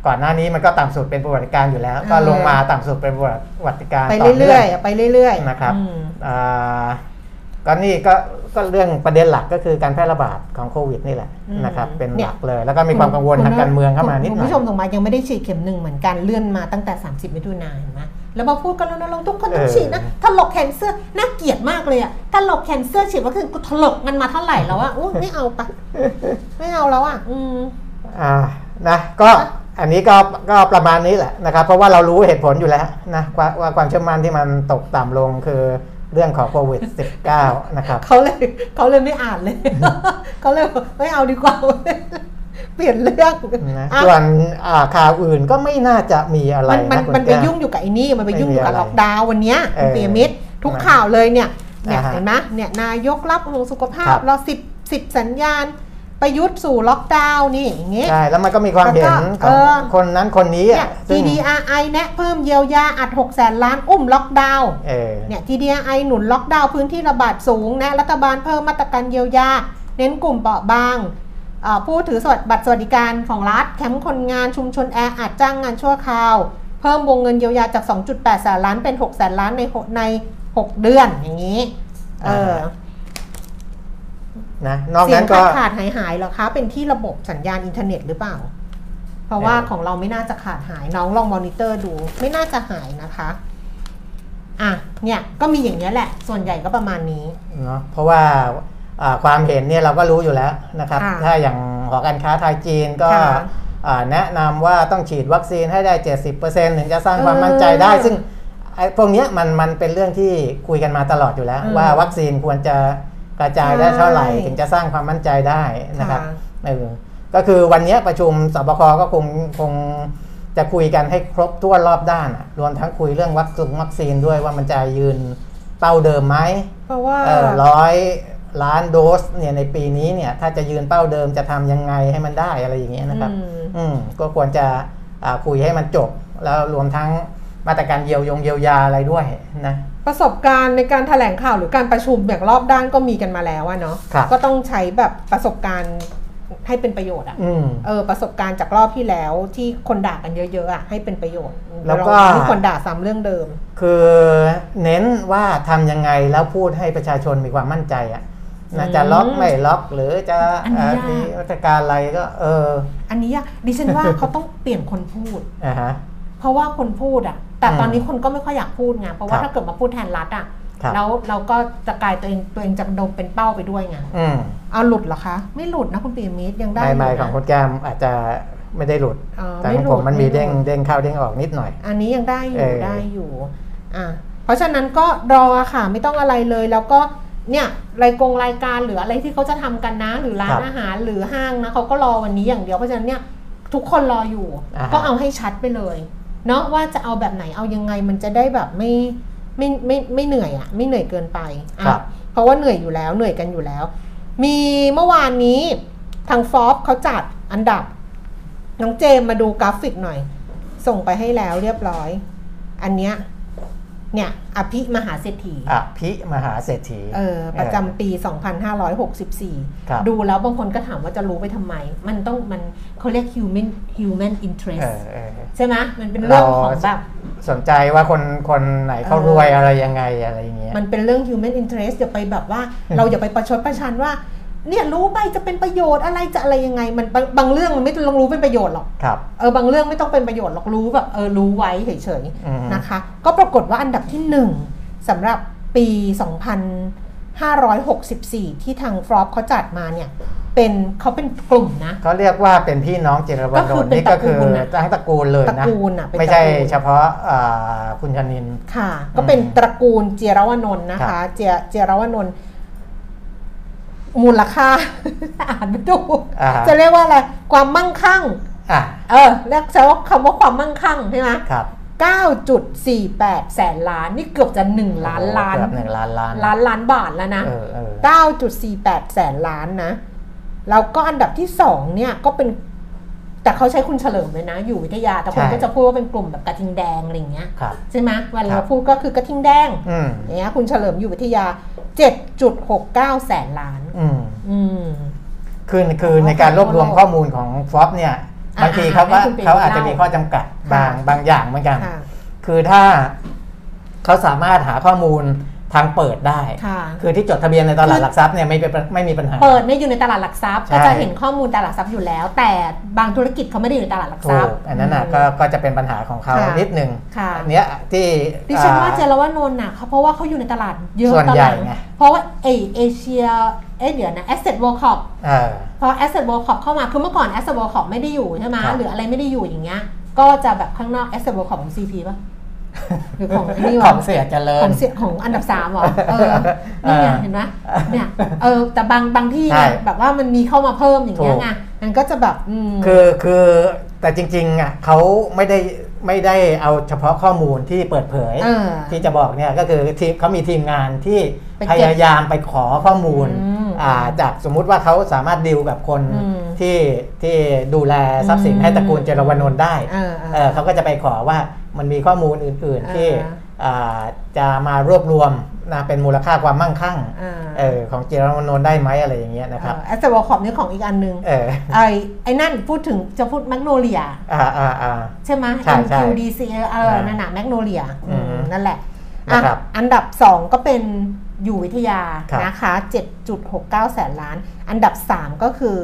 [SPEAKER 3] ก่อนหน้านี้มันก็ต่ำสุดเป็นประวัติการณ์อยู่แล้ว ก็ลงมาต่ำสุดเป็นประวัติการณ์
[SPEAKER 2] ไป
[SPEAKER 3] ต่อ
[SPEAKER 2] เรื่
[SPEAKER 3] เนื่
[SPEAKER 2] อ
[SPEAKER 3] อยง
[SPEAKER 2] ๆไปเรื่อยๆ
[SPEAKER 3] นะครับ
[SPEAKER 2] อืม
[SPEAKER 3] อ่า ก็นี่ก็ก็เรื่องประเด็นหลักก็คือการแพร่ระบาดของโควิดนี่แหละ
[SPEAKER 2] อืม
[SPEAKER 3] นะครับ เป็น
[SPEAKER 2] เนี่
[SPEAKER 3] ห
[SPEAKER 2] ย
[SPEAKER 3] ลักเลย แล้วก็มีความกังวลทางการเมืองเข้ามานิดห
[SPEAKER 2] คุณ
[SPEAKER 3] น่อย
[SPEAKER 2] ผู้ชมส่งมายังไม่ได้ฉีดเข็มหนึ่งเหมือนกันเลื่อนมาตั้งแต่ 30 มิถุนายนเห็นไหมแล้วมาพูดกันรณรงค์ทุกคนต้องฉีดนะถลกแขนเสื้อน่าเกลียดมากเลยอะถลกแขนเสื้อฉีดวัคซีนกูถลกมันมาเท่าไหร่แล้วอะอู้ไม่เอาปะไม่เอาแล้วอะอืม
[SPEAKER 3] อ่านะก็อันนี้ก็ก็ประมาณนี้แหละนะครับ เพราะว่าเรารู้เหตุผลอยู่แล้วนะว่าว่าความเชื่อมั่นที่มันตกต่ำลงคือ เรื่องของโควิด -19 นะครับ
[SPEAKER 2] เขาเลยเขาเลยไม่อ่านเลยเขาเลยบอกไม่เอาดีกว่า เปลี่ยนเรื่อง
[SPEAKER 3] นะ
[SPEAKER 2] อะ
[SPEAKER 3] ส่วนอ่าข่าวอื่นก็ไม่น่าจะมีอะไร
[SPEAKER 2] มันมัน
[SPEAKER 3] นะคุณ
[SPEAKER 2] มันไป
[SPEAKER 3] แก้ว
[SPEAKER 2] ยุ่งอยู่กับไอ้นี่มันไปยุ่งอยู่กับ
[SPEAKER 3] ไม่มีอะไร
[SPEAKER 2] ล็อกดาวน์วันเนี้ย
[SPEAKER 3] เอ
[SPEAKER 2] คุณ
[SPEAKER 3] อ
[SPEAKER 2] เปียมิตรทุก
[SPEAKER 3] นะ
[SPEAKER 2] ข่าวเลยเนี่ยเนี่ย
[SPEAKER 3] อ่าฮะ
[SPEAKER 2] เห็นไหมเนี่ยนายกรับห่วงสุขภา
[SPEAKER 3] ครั
[SPEAKER 2] พ
[SPEAKER 3] บ
[SPEAKER 2] เราสิบสิบสัญญาณ ประยุทธ์สู่ล็อกดาวน์นี่อย่างงี้
[SPEAKER 3] ใช่แล้วมันก็มีความเห็น
[SPEAKER 2] แล้วก็
[SPEAKER 3] ของ
[SPEAKER 2] เออ
[SPEAKER 3] คนนั้นคนนี้
[SPEAKER 2] เนี่ย
[SPEAKER 3] อะซึ่ง
[SPEAKER 2] TDRI แนะเพิ่มเยียวยาอัด6แสนล้านอุ้มล็อกดาวน์
[SPEAKER 3] เออ
[SPEAKER 2] เนี่ย TDRI หนุนล็อกดาวน์พื้นที่ระบาดสูงนะรัฐบาลเพิ่มมาตรการเยียวยา เน้นกลุ่มเปราะบางเอ่อผู้ถือสวัสดิบัตรสวัสดิการของรัฐแคมป์คนงานชุมชนแออัดจ้างงานชั่วคราว เพิ่มวงเงินเยียวยาจาก 2.8แสนล้านเป็น6แสนล้านในหกใน 6 เดือนอย่างนี้เออ
[SPEAKER 3] นะนอก
[SPEAKER 2] เสีย
[SPEAKER 3] นั้
[SPEAKER 2] ง
[SPEAKER 3] นก็
[SPEAKER 2] ขาดขาดหายหายๆเหรอคะ เป็นที่ระบบสัญญาณอินเทอร์เน็ตหรือเปล่า เพราะว่า
[SPEAKER 3] เออ
[SPEAKER 2] ของเราไม่น่าจะขาดหายน้องลองมอนิเตอร์ดู ไม่น่าจะหายนะคะอะเนี่ยก็มีอย่างเนี้ยแหละ ส่วนใหญ่ก็ประมาณนี้
[SPEAKER 3] เนาะเพราะว่าอ่าความเห็นเนี่ยเราก็รู้อยู่แล้วนะครับ
[SPEAKER 2] ค่ะ
[SPEAKER 3] ถ้าอย่างหอการค้าไทยจีนก็
[SPEAKER 2] ค่ะ
[SPEAKER 3] อ่าแนะนำว่าต้องฉีดวัคซีนให้ได้ 70%ถึงจะสร้างความ
[SPEAKER 2] เออ
[SPEAKER 3] มั่นใจได้ ซึ่งไอ้พวกเนี้ยมันมันเป็นเรื่องที่คุยกันมาตลอดอยู่แล้ว
[SPEAKER 2] อืม
[SPEAKER 3] ว่าวัคซีนควรจะ กระจายได้เท่าไหร่
[SPEAKER 2] ใช่
[SPEAKER 3] ถึงจะสร้างความมั่นใจได้นะครับ
[SPEAKER 2] ค่ะ
[SPEAKER 3] เออก็คือวันเนี้ยประชุมสบคก็คงคงจะคุยกันให้ครบถ้วนรอบด้านอะรวมทั้งคุยเรื่องวัคซีนวัคซีนด้วยว่ามันจะยืนเป้าเดิมไหม
[SPEAKER 2] เพราะว่า
[SPEAKER 3] เออร้อยล้านโดสเนี่ยในปีนี้เนี่ยถ้าจะยืนเป้าเดิมจะทำยังไงให้มันได้อะไรอย่างเงี้ยนะครับ
[SPEAKER 2] อืม
[SPEAKER 3] อืมก็ควรจะอ่าคุยให้มันจบ แล้วรวมทั้งมาตรการเยียวยงเยียวยาอะไรด้วยนะ
[SPEAKER 2] ประสบการณ์ในการแถลงข่าวหรือการประชุมแบบรอบด้านก็มีกันมาแล้วอะเนาะ
[SPEAKER 3] ครับ
[SPEAKER 2] ก็ต้องใช้แบบประสบการณ์ให้เป็นประโยชน์อะ
[SPEAKER 3] อืม
[SPEAKER 2] เออประสบการณ์จากรอบที่แล้วที่คนด่ากันเยอะๆอะให้เป็นประโยชน์
[SPEAKER 3] แล้วก็
[SPEAKER 2] เราที่คนด่าซ้ำเรื่องเดิม
[SPEAKER 3] คือเน้นว่าทำยังไงแล้วพูดให้ประชาชนมีความมั่นใจอะนะ
[SPEAKER 2] อืม
[SPEAKER 3] จะล็อกไม่ล็อกหรือจะ
[SPEAKER 2] อันนี้
[SPEAKER 3] อ่ายา
[SPEAKER 2] ก
[SPEAKER 3] มีมาตรการอะไรก็ เออ
[SPEAKER 2] อันนี้อะดิฉันว่าเขาต้องเปลี่ยนคนพูด
[SPEAKER 3] อ่าฮะ
[SPEAKER 2] เพราะว่าคนพูดอะ แต่
[SPEAKER 3] อืม
[SPEAKER 2] ตอนนี้คนก็ไม่ค่อยอยากพูดไงเพราะว่า
[SPEAKER 3] ครับ
[SPEAKER 2] ถ้าเกิดมาพูดแทนรัฐอะ
[SPEAKER 3] ครับ
[SPEAKER 2] แล้วเราก็จะกลายตัวเองตัวเองจะโดนเป็นเป้าไปด้วยไง
[SPEAKER 3] อืม
[SPEAKER 2] เอาหลุดเหรอคะ ไม่หลุดนะคุณปีมิตรยังได้
[SPEAKER 3] ไม่
[SPEAKER 2] ยู่
[SPEAKER 3] ไม่
[SPEAKER 2] นะ
[SPEAKER 3] ของคุณแก้มอาจจะไม่ได้หลุด
[SPEAKER 2] อ๋อ
[SPEAKER 3] แต่
[SPEAKER 2] ไม่
[SPEAKER 3] ของ
[SPEAKER 2] หลุ
[SPEAKER 3] ผ
[SPEAKER 2] ด
[SPEAKER 3] มมันมี
[SPEAKER 2] ไม่หลุด
[SPEAKER 3] เด้งเด้งเข้าเด้งออกนิดหน่อย
[SPEAKER 2] อันนี้ยังได้อ
[SPEAKER 3] เอยู่อ
[SPEAKER 2] ได้อยู่อะเพราะฉะนั้นก็รอค่ะไม่ต้องอะไรเลยแล้วก็เนี่ยรายกงรายการหรืออะไรที่เขาจะทำกันนะ หรือร้านอาหารหรือห้างนะเขาก็รอวันนี้อย่างเดียวเพราะฉะนั้นเนี่ยทุกคนรออยู่
[SPEAKER 3] อ่าฮะ
[SPEAKER 2] ก็เอาให้ชัดไปเลย เนาะว่าจะเอาแบบไหนเอายังไงมันจะได้แบบไม่ไม่ไม่ไม่เหนื่อยอะ่ะไม่เหนื่อยเกินไปอะ
[SPEAKER 3] ครับ
[SPEAKER 2] เพราะว่าเหนื่อยอยู่แล้วเหนื่อยกันอยู่แล้ว มีเมื่อวานนี้ทางฟอปเขาจัดอันดับ น้องเจมมาดูกราฟิกหน่อย ส่งไปให้แล้วเรียบร้อย อันเนี้ย เนี่ยอภิมหาเศรษฐี
[SPEAKER 3] อภิมหาเศรษฐี
[SPEAKER 2] เออประจำปี 2564
[SPEAKER 3] ครับ
[SPEAKER 2] ดูแล้วบางคนก็ถามว่าจะรู้ไปทำไม มันต้องมันเขาเรียก human human
[SPEAKER 3] เอ
[SPEAKER 2] interest
[SPEAKER 3] อเออ
[SPEAKER 2] ใช่ไหมมันเป็นเรื่องของ
[SPEAKER 3] เรา
[SPEAKER 2] แบบ
[SPEAKER 3] สนใจว่าคนคนไหนเขา
[SPEAKER 2] เออ
[SPEAKER 3] รวยอะไรยังไงอะไรอย่างเงี้ย
[SPEAKER 2] มันเป็นเรื่อง human interest อย่าไปแบบว่าเราอย่าไปประชดประชันว่า เนี่ยรู้ไปจะเป็นประโยชน์อะไรจะอะไรยังไง มันบางบางเรื่องมันไม่ต้องรู้เป็นประโยชน์หรอก
[SPEAKER 3] ครับ
[SPEAKER 2] เออบางเรื่องไม่ต้องเป็นประโยชน์หรอกรู้แบบเออรู้ไว้เฉย
[SPEAKER 3] อืม
[SPEAKER 2] ๆนะคะ ก็ปรากฏว่าอันดับที่หนึ่งสำหรับปี 2564 ที่ทางฟรอปเขาจัดมาเนี่ยเป็นเขาเป็นกลุ่มนะ
[SPEAKER 3] เขาเรียกว่าเป็นพี่น้องเจรว
[SPEAKER 2] ก็
[SPEAKER 3] น
[SPEAKER 2] คือน
[SPEAKER 3] ท์
[SPEAKER 2] เป็น
[SPEAKER 3] นี่ก็คือ
[SPEAKER 2] ตระกูลน่ะ
[SPEAKER 3] ทั้งตระกูลเลย
[SPEAKER 2] ตระ
[SPEAKER 3] นะ
[SPEAKER 2] กูลอะเป็น
[SPEAKER 3] ไม่ใช่
[SPEAKER 2] ตระกูล
[SPEAKER 3] เฉพาะอ่าคุณชนิน
[SPEAKER 2] ค่ะ ก็เป็นตระกูลเจียรวนนท์นะ
[SPEAKER 3] ครั
[SPEAKER 2] คะ
[SPEAKER 3] บ
[SPEAKER 2] เจียเจียรวนนท์ มูลค่า อ่านไม่ถูก
[SPEAKER 3] อ่าฮะ
[SPEAKER 2] จะเรียกว่าอะไรความมั่งคั่ง
[SPEAKER 3] อะ
[SPEAKER 2] เออเรียกใช้ว่าคำว่าความมั่งคั่งใช่ไหม
[SPEAKER 3] ครับ
[SPEAKER 2] 9.48 แสนล้านนี่เกือบจะ 1 ล้านล้าน
[SPEAKER 3] เกือบหนึ่งล้านล้าน
[SPEAKER 2] ล้านล้านบาทแล้วนะ
[SPEAKER 3] เออเออ
[SPEAKER 2] 9.48 แสนล้านนะ แล้วก็อันดับที่ 2 เนี่ยก็เป็น แต่เขาใช้คุณเฉลิมเลยนะ อยู่วิทยา แต่คน
[SPEAKER 3] ใช่
[SPEAKER 2] ก็จะพูดว่าเป็นกลุ่มแบบกระทิงแดงอะไรอย่างเงี้ย
[SPEAKER 3] ครับ
[SPEAKER 2] ใช่ไหมเวลา
[SPEAKER 3] ครั
[SPEAKER 2] เรา
[SPEAKER 3] บ
[SPEAKER 2] พูดก็คือกระทิงแดง
[SPEAKER 3] อืม
[SPEAKER 2] อย่างเงี้ยคุณเฉลิมอยู่วิทยา 7.69 แสนล้าน
[SPEAKER 3] อืม
[SPEAKER 2] อืม
[SPEAKER 3] คือคือในการรวบรวมข้อมูลของฟอปเนี่ย
[SPEAKER 2] อ่า
[SPEAKER 3] บางทีเขาว่า
[SPEAKER 2] ให้คุณปิ่น
[SPEAKER 3] เขาอาจจะ
[SPEAKER 2] เล่ามี
[SPEAKER 3] มีข้อจำกัดบาง
[SPEAKER 2] ค่ะ
[SPEAKER 3] บางอย่างเหมือนกัน
[SPEAKER 2] ค่ะ
[SPEAKER 3] คือถ้าเขาสามารถหาข้อมูล ทางเปิดได้
[SPEAKER 2] ค่ะ
[SPEAKER 3] คือที่จดทะเบียนในตลาด
[SPEAKER 2] คือ
[SPEAKER 3] หลักทรัพย์เนี่ยไม่เป็นไม่มีปัญหา
[SPEAKER 2] เปิดไม่อยู่ในตลาดหลักทรัพย์
[SPEAKER 3] ใช่
[SPEAKER 2] ก็จะเห็นข้อมูลตลาดหลักทรัพย์อยู่แล้ว แต่บางธุรกิจเขาไม่ได้อยู่ในตลาดหลักท
[SPEAKER 3] ถู
[SPEAKER 2] รัพ
[SPEAKER 3] ก
[SPEAKER 2] ย์
[SPEAKER 3] อันนั้นน่ะ
[SPEAKER 2] ม
[SPEAKER 3] ก็ก็จะเป็นปัญหาของเขา
[SPEAKER 2] ค่ะ
[SPEAKER 3] นิดนึง
[SPEAKER 2] ค่ะ
[SPEAKER 3] อันเนี้ยที่
[SPEAKER 2] ดิฉันว่า
[SPEAKER 3] อ่
[SPEAKER 2] เจรว่านนท์น่ะเขาเพราะว่าเขาอยู่ในตลาดเยอะ
[SPEAKER 3] ส่วน
[SPEAKER 2] ต
[SPEAKER 3] ใหญ่
[SPEAKER 2] ลาด
[SPEAKER 3] ไง
[SPEAKER 2] เพราะว่าเอเอเชียเอะเดี๋ยวนะ Asset World Corp
[SPEAKER 3] เออ
[SPEAKER 2] พอ Asset World Corp เข้ามาคือเมื่อก่อน Asset World Corp ไม่ได้อยู่ใช่ไหม
[SPEAKER 3] ครับ
[SPEAKER 2] หรืออะไรไม่ได้อยู่อย่างเงี้ยก็จะแบบข้างนอก Asset World Corp ของ CP ป่ะ หรือของไอ้นี่
[SPEAKER 3] ข
[SPEAKER 2] วะ
[SPEAKER 3] องเสียเจริ
[SPEAKER 2] ข
[SPEAKER 3] ญ
[SPEAKER 2] องเสียของอันดับสามเหรอเออนี่ไง
[SPEAKER 3] เออ
[SPEAKER 2] เห็นไหมเนี่ยเออแต่บางบางที่
[SPEAKER 3] ใช่
[SPEAKER 2] เนี่ยแบบว่ามันมีเข้ามาเพิ่มอย่างเงี้ย
[SPEAKER 3] ถูก
[SPEAKER 2] ไงมันก็จะแบบอืม
[SPEAKER 3] คือคือแต่จริงๆอะเขาไม่ได้ไม่ได้เอาเฉพาะข้อมูลที่เปิดเผย
[SPEAKER 2] เออ
[SPEAKER 3] ที่จะบอกเนี่ยก็คือทีมเขามีทีมงานที่
[SPEAKER 2] ไปเก็บ
[SPEAKER 3] พยายามไปขอข้อมูล
[SPEAKER 2] อืม
[SPEAKER 3] อ่าจากสมมุติว่าเขาสามารถดีลกับคน
[SPEAKER 2] อืม
[SPEAKER 3] ที่ที่ดูแลทรัพย์สิน
[SPEAKER 2] อืม
[SPEAKER 3] ให้ตระกูลเจียรวนนท์ได้
[SPEAKER 2] เออเออ
[SPEAKER 3] เออเขาก็จะไปขอว่า มันมีข้อมูลอื่น ๆ ที่
[SPEAKER 2] เออ
[SPEAKER 3] อ่าจะมารวบรวมนะเป็นมูลค่าความมั่งคั่ง
[SPEAKER 2] เออ
[SPEAKER 3] เออของเจียรวนนท์ได้ไหมอะไรอย่างเงี้ยนะครับ
[SPEAKER 2] Assetร์คอปนี่ของอีกอันนึง
[SPEAKER 3] เออ
[SPEAKER 2] ไอ้ไอ้นั่นพูดถึงจะพูดแมกโนเลีย
[SPEAKER 3] อ่าอ่าอ่า
[SPEAKER 2] ใช่ไหม
[SPEAKER 3] ใช่ใช่
[SPEAKER 2] MQDC เออ
[SPEAKER 3] อ่า
[SPEAKER 2] นั่นน่ะแมกโนเลีย
[SPEAKER 3] อืม
[SPEAKER 2] นั่นแหละ
[SPEAKER 3] นะ
[SPEAKER 2] อะ
[SPEAKER 3] ครับ
[SPEAKER 2] อันดับ 2 ก็เป็นอยู่วิทยา
[SPEAKER 3] ครับ
[SPEAKER 2] นะคะ 7.69 แสนล้าน อันดับ 3 ก็คือ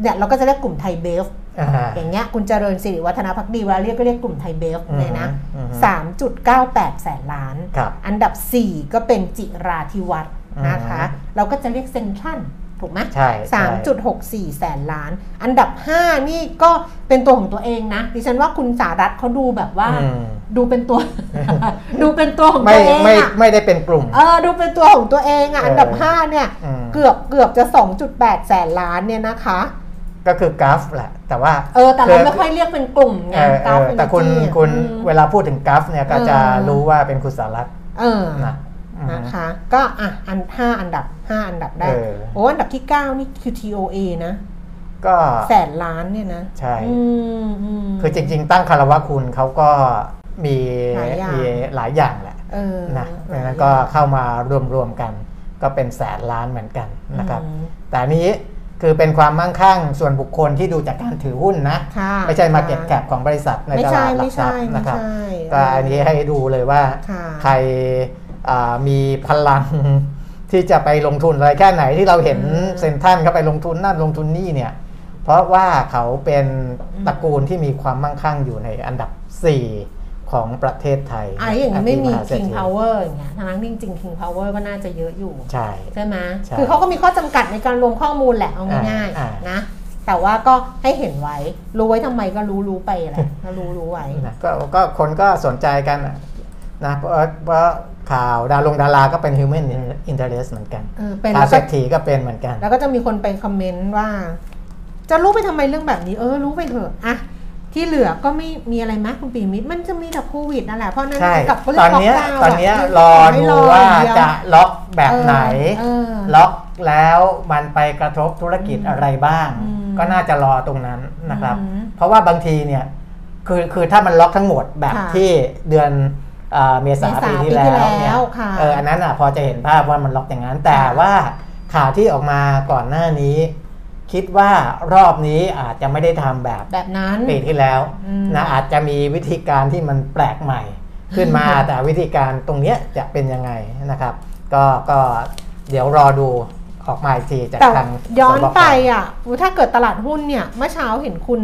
[SPEAKER 2] เนี่ยเราก็จะเรียกกลุ่มไทยเบฟ
[SPEAKER 3] อ่า
[SPEAKER 2] อย่างเงี้ยคุณเจริญสิริวัฒนพักดีเวลาเรียกก็เรียกกลุ่มไทยเบฟ
[SPEAKER 3] อืม
[SPEAKER 2] เลยนะ
[SPEAKER 3] อืม
[SPEAKER 2] 3.98 แสนล้าน
[SPEAKER 3] ครับ
[SPEAKER 2] อันดับ 4 ก็เป็นจิราธิวัฒน์นะคะ
[SPEAKER 3] อืม
[SPEAKER 2] เราก็จะเรียกเซนทรัลถูกไหม
[SPEAKER 3] ใช่ใช่
[SPEAKER 2] 3.64แสนล้าน อันดับ5นี่ก็เป็นตัวของตัวเองนะ ดิฉันว่าคุณสารัตน์เขาดูแบบว่า
[SPEAKER 3] อืม
[SPEAKER 2] ดูเป็นตัว ดูเป็นตัวของ
[SPEAKER 3] ไม่
[SPEAKER 2] ตัวเอง
[SPEAKER 3] ไม่
[SPEAKER 2] อะ
[SPEAKER 3] ไม่ได้เป็นกลุ่ม
[SPEAKER 2] เออ ดูเป็นตัวของตัวเองอะ
[SPEAKER 3] เอออั
[SPEAKER 2] อันดับ5เนี่ย
[SPEAKER 3] อืม
[SPEAKER 2] เกือบเกือบจะ2.8แสนล้านเนี่ยนะคะ
[SPEAKER 3] ก็คือกราฟแหละ แต่ว่า
[SPEAKER 2] เออแต่เราไม่ค่อยเรียกเป็นกลุ่มไง
[SPEAKER 3] เออเอ
[SPEAKER 2] ราฟ
[SPEAKER 3] อ
[SPEAKER 2] เป็น
[SPEAKER 3] แต่คุณ
[SPEAKER 2] ที่อะ
[SPEAKER 3] คุณ
[SPEAKER 2] อืม
[SPEAKER 3] เวลาพูดถึงกราฟเนี่ยก็จะ
[SPEAKER 2] เออ
[SPEAKER 3] รู้ว่าเป็นคุณสารัตน์
[SPEAKER 2] เออ
[SPEAKER 3] นะอืม
[SPEAKER 2] นะคะก็อะอันห้าอันดับห้าอันดับได้
[SPEAKER 3] เออ
[SPEAKER 2] โอ้อันดับที่9นี่คือ TOA นะ
[SPEAKER 3] ก็
[SPEAKER 2] แสนล้านเนี่ยนะ
[SPEAKER 3] ใช่
[SPEAKER 2] อืมอืม
[SPEAKER 3] คือจริง ๆ ตั้งคารวะคุณเขาก็มี
[SPEAKER 2] หลายอย่าง
[SPEAKER 3] มีหลายอย่างแหละ
[SPEAKER 2] เออ
[SPEAKER 3] นะดังนั้นก็เข้ามารวมๆกัน ก็เป็นแสนล้านเหมือนกันนะครับ
[SPEAKER 2] อืม
[SPEAKER 3] แต่อันนี้ คือเป็นความมั่งคั่งส่วนบุคคลที่ดูจากการถือหุ้นนะ
[SPEAKER 2] ค่ะ
[SPEAKER 3] ไม่ใช่มาเก็ตแคปของบริษัทใน
[SPEAKER 2] ไม่
[SPEAKER 3] ต
[SPEAKER 2] ใช่
[SPEAKER 3] ลาดหลั
[SPEAKER 2] ไม่
[SPEAKER 3] กทรั
[SPEAKER 2] ใช่
[SPEAKER 3] พย์
[SPEAKER 2] ไม่
[SPEAKER 3] นะครับ
[SPEAKER 2] ใช่
[SPEAKER 3] ก็อันนี้ให้ดูเลยว่า
[SPEAKER 2] ค่ะ
[SPEAKER 3] ใครอ่ามีพลังที่จะไปลงทุนอะไรแค่ไหนที่เราเห็น
[SPEAKER 2] อืม
[SPEAKER 3] เซนทรันเขาไปลงทุนนั่นลงทุนนี่เนี่ย เพราะว่าเขาเป็น
[SPEAKER 2] อืม
[SPEAKER 3] ตระกูลที่มีความมั่งคั่งอยู่ในอันดับ 4 ของประเทศไทย
[SPEAKER 2] อะอย่างนี้ไม่มี
[SPEAKER 3] หาเศรษ
[SPEAKER 2] King
[SPEAKER 3] ฐี
[SPEAKER 2] Power อย่างเงี้ยทั้งนั้นจริงๆ King Power ก็น่าจะเยอะอยู่
[SPEAKER 3] ใช่
[SPEAKER 2] ใช่ไหม
[SPEAKER 3] ใช่
[SPEAKER 2] คือเขาก็มีข้อจำกัดในการรวมข้อมูลแหละเอาง่าย
[SPEAKER 3] อ่า
[SPEAKER 2] ๆนะแต่ว่าก็ให้เห็นไว้ รู้ไว้ทำไมก็รู้รู้ไปแหละก็รู้รู้ไว้
[SPEAKER 3] นะก็ก็คนก็สนใจกันนะเพราะเพราะข่าวดารงดาราก็เป็น human interest เหมือนกัน
[SPEAKER 2] เออเป็น
[SPEAKER 3] ข่า
[SPEAKER 2] แล้วว
[SPEAKER 3] เศร
[SPEAKER 2] ก็
[SPEAKER 3] ษฐีก็เป็นเหมือนกัน
[SPEAKER 2] แล้วก็จะมีคนไปคอมเมนต์ว่า จะรู้ไปทำไมเรื่องแบบนี้ เออ รู้ไปเถอะอะ ที่เหลือก็ไม่มีอะไรมากคุณปีมิตรมันจะมีแต่โควิดนั่นแหละเพราะฉะนั้น
[SPEAKER 3] ใช่
[SPEAKER 2] กับเรื่องล็อกดาวน์
[SPEAKER 3] ตอนเนี้ย
[SPEAKER 2] ตอนเนี้ย
[SPEAKER 3] รอ
[SPEAKER 2] ให้
[SPEAKER 3] ดู
[SPEAKER 2] อย่างเดียวว่า
[SPEAKER 3] จะล็อกแบบไหน
[SPEAKER 2] เออ
[SPEAKER 3] ล็อกแล้วมันไปกระทบธุรกิจอะไรบ้าง
[SPEAKER 2] อืม
[SPEAKER 3] ก็น่าจะรอตรงนั้นนะครับ
[SPEAKER 2] อืม
[SPEAKER 3] เพราะว่าบางทีเนี่ยคือคือถ้ามันล็อกทั้งหมดแบบ
[SPEAKER 2] ค่ะ
[SPEAKER 3] ที่เดือนเอ่อเมษา
[SPEAKER 2] เมษา
[SPEAKER 3] ปีที่
[SPEAKER 2] ปีที่
[SPEAKER 3] แล้วเนี่ย
[SPEAKER 2] แล้วค่ะ
[SPEAKER 3] เอออันนั้นอะพอจะเห็นภาพว่ามันล็อกอย่างนั้นแต่
[SPEAKER 2] ค่ะ
[SPEAKER 3] ว่าข่าวที่ออกมาก่อนหน้านี้ คิดว่ารอบนี้อาจจะไม่ได้ทำแบบ
[SPEAKER 2] แบบนั้น
[SPEAKER 3] ปีที่แล้ว
[SPEAKER 2] อืม
[SPEAKER 3] นะอาจจะมีวิธีการที่มันแปลกใหม่ ขึ้นมาแต่วิธีการตรงเนี้ยจะเป็นยังไงนะครับ ก็ก็เดี๋ยวรอดูออกมาอีกทีจาก
[SPEAKER 2] แต่
[SPEAKER 3] ทาง
[SPEAKER 2] ย้อน
[SPEAKER 3] สบค
[SPEAKER 2] ไปอะถ้าเกิดตลาดหุ้นเนี่ยเมื่อเช้าเห็นคุณ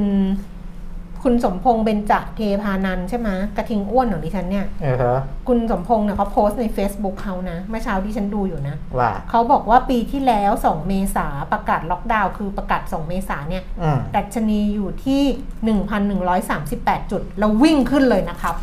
[SPEAKER 2] คุณสมพงษ์เบญจเทพานันท์ใช่ไหมกระทิงอ้วนของดิฉันเนี่ย
[SPEAKER 3] เออฮะ
[SPEAKER 2] คุณสมพงษ์เนี่ยเขาโพสต์ใน Facebook เขานะเมื่อเช้าที่ฉันดูอยู่นะ
[SPEAKER 3] ว่า
[SPEAKER 2] เขาบอกว่าปีที่แล้ว 2 เมษาประกาศล็อกดาวน์คือประกาศ 2 เมษาเนี่ย
[SPEAKER 3] อืม
[SPEAKER 2] ดัชนีอยู่ที่ 1,138 จุด แล้ววิ่งขึ้นเลยนะครับ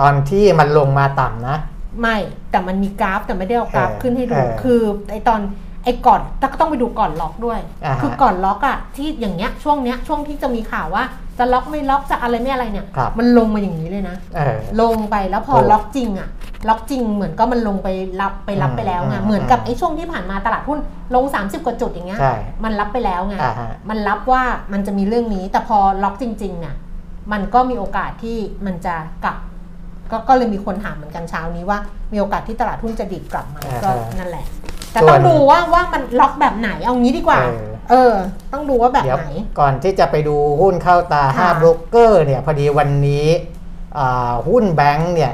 [SPEAKER 3] ตอนที่มันลงมาต่ำนะ
[SPEAKER 2] ไม่แต่มันมีกราฟแต่ไม่ได้เอากราฟ
[SPEAKER 3] เออ
[SPEAKER 2] ขึ้นให้ดู
[SPEAKER 3] เออ
[SPEAKER 2] คือไอตอน ไอ้ก่อนแต่ก็ต้องไปดูก่อนล็อกด้วย
[SPEAKER 3] อ่าฮะ
[SPEAKER 2] คือก่อนล็อกอะที่อย่างเงี้ยช่วงเนี้ยช่วงที่จะมีข่าวว่า จะล็อกไม่ล็อกจะอะไรไม่อะไรเนี่ย
[SPEAKER 3] ครับ
[SPEAKER 2] มันลงมาอย่างนี้เลยนะ
[SPEAKER 3] เออ
[SPEAKER 2] ลงไปแล้วพอ
[SPEAKER 3] ถูก
[SPEAKER 2] ล็อกจริงอะล็อกจริงเหมือนก็มันลงไปรับไปรับไปแล้วไง
[SPEAKER 3] อืม
[SPEAKER 2] เหมือนกับไอ้ช่วงที่ผ่านมาตลาดหุ้นลง 30 กว่าจุดอย่างเงี้ย
[SPEAKER 3] ใช่
[SPEAKER 2] มันรับไปแล้วไง
[SPEAKER 3] อ่าฮะ
[SPEAKER 2] มันรับว่ามันจะมีเรื่องนี้ แต่พอล็อกจริงๆเนี่ยมันก็มีโอกาสที่มันจะกลับก็ก็เลยมีคนถามเหมือนกันเช้านี้ว่า มีโอกาสที่ตลาดหุ้นจะดิบกลับไหม
[SPEAKER 3] อ่า
[SPEAKER 2] ก็
[SPEAKER 3] ฮะ
[SPEAKER 2] นั่นแหละ แต่
[SPEAKER 3] ส่วน
[SPEAKER 2] ต้องดูว่าว่ามันล็อกแบบไหนเอางี้ดีกว่า
[SPEAKER 3] เออ
[SPEAKER 2] เออต้องดูว่าแบบ
[SPEAKER 3] เดี๋ยว
[SPEAKER 2] ไหน
[SPEAKER 3] ก่อนที่จะไปดูหุ้นเข้าตา
[SPEAKER 2] ค่ะ
[SPEAKER 3] 5โบรกเกอร์เนี่ยพอดีวันนี้อ่าหุ้นแบงค์เนี่ย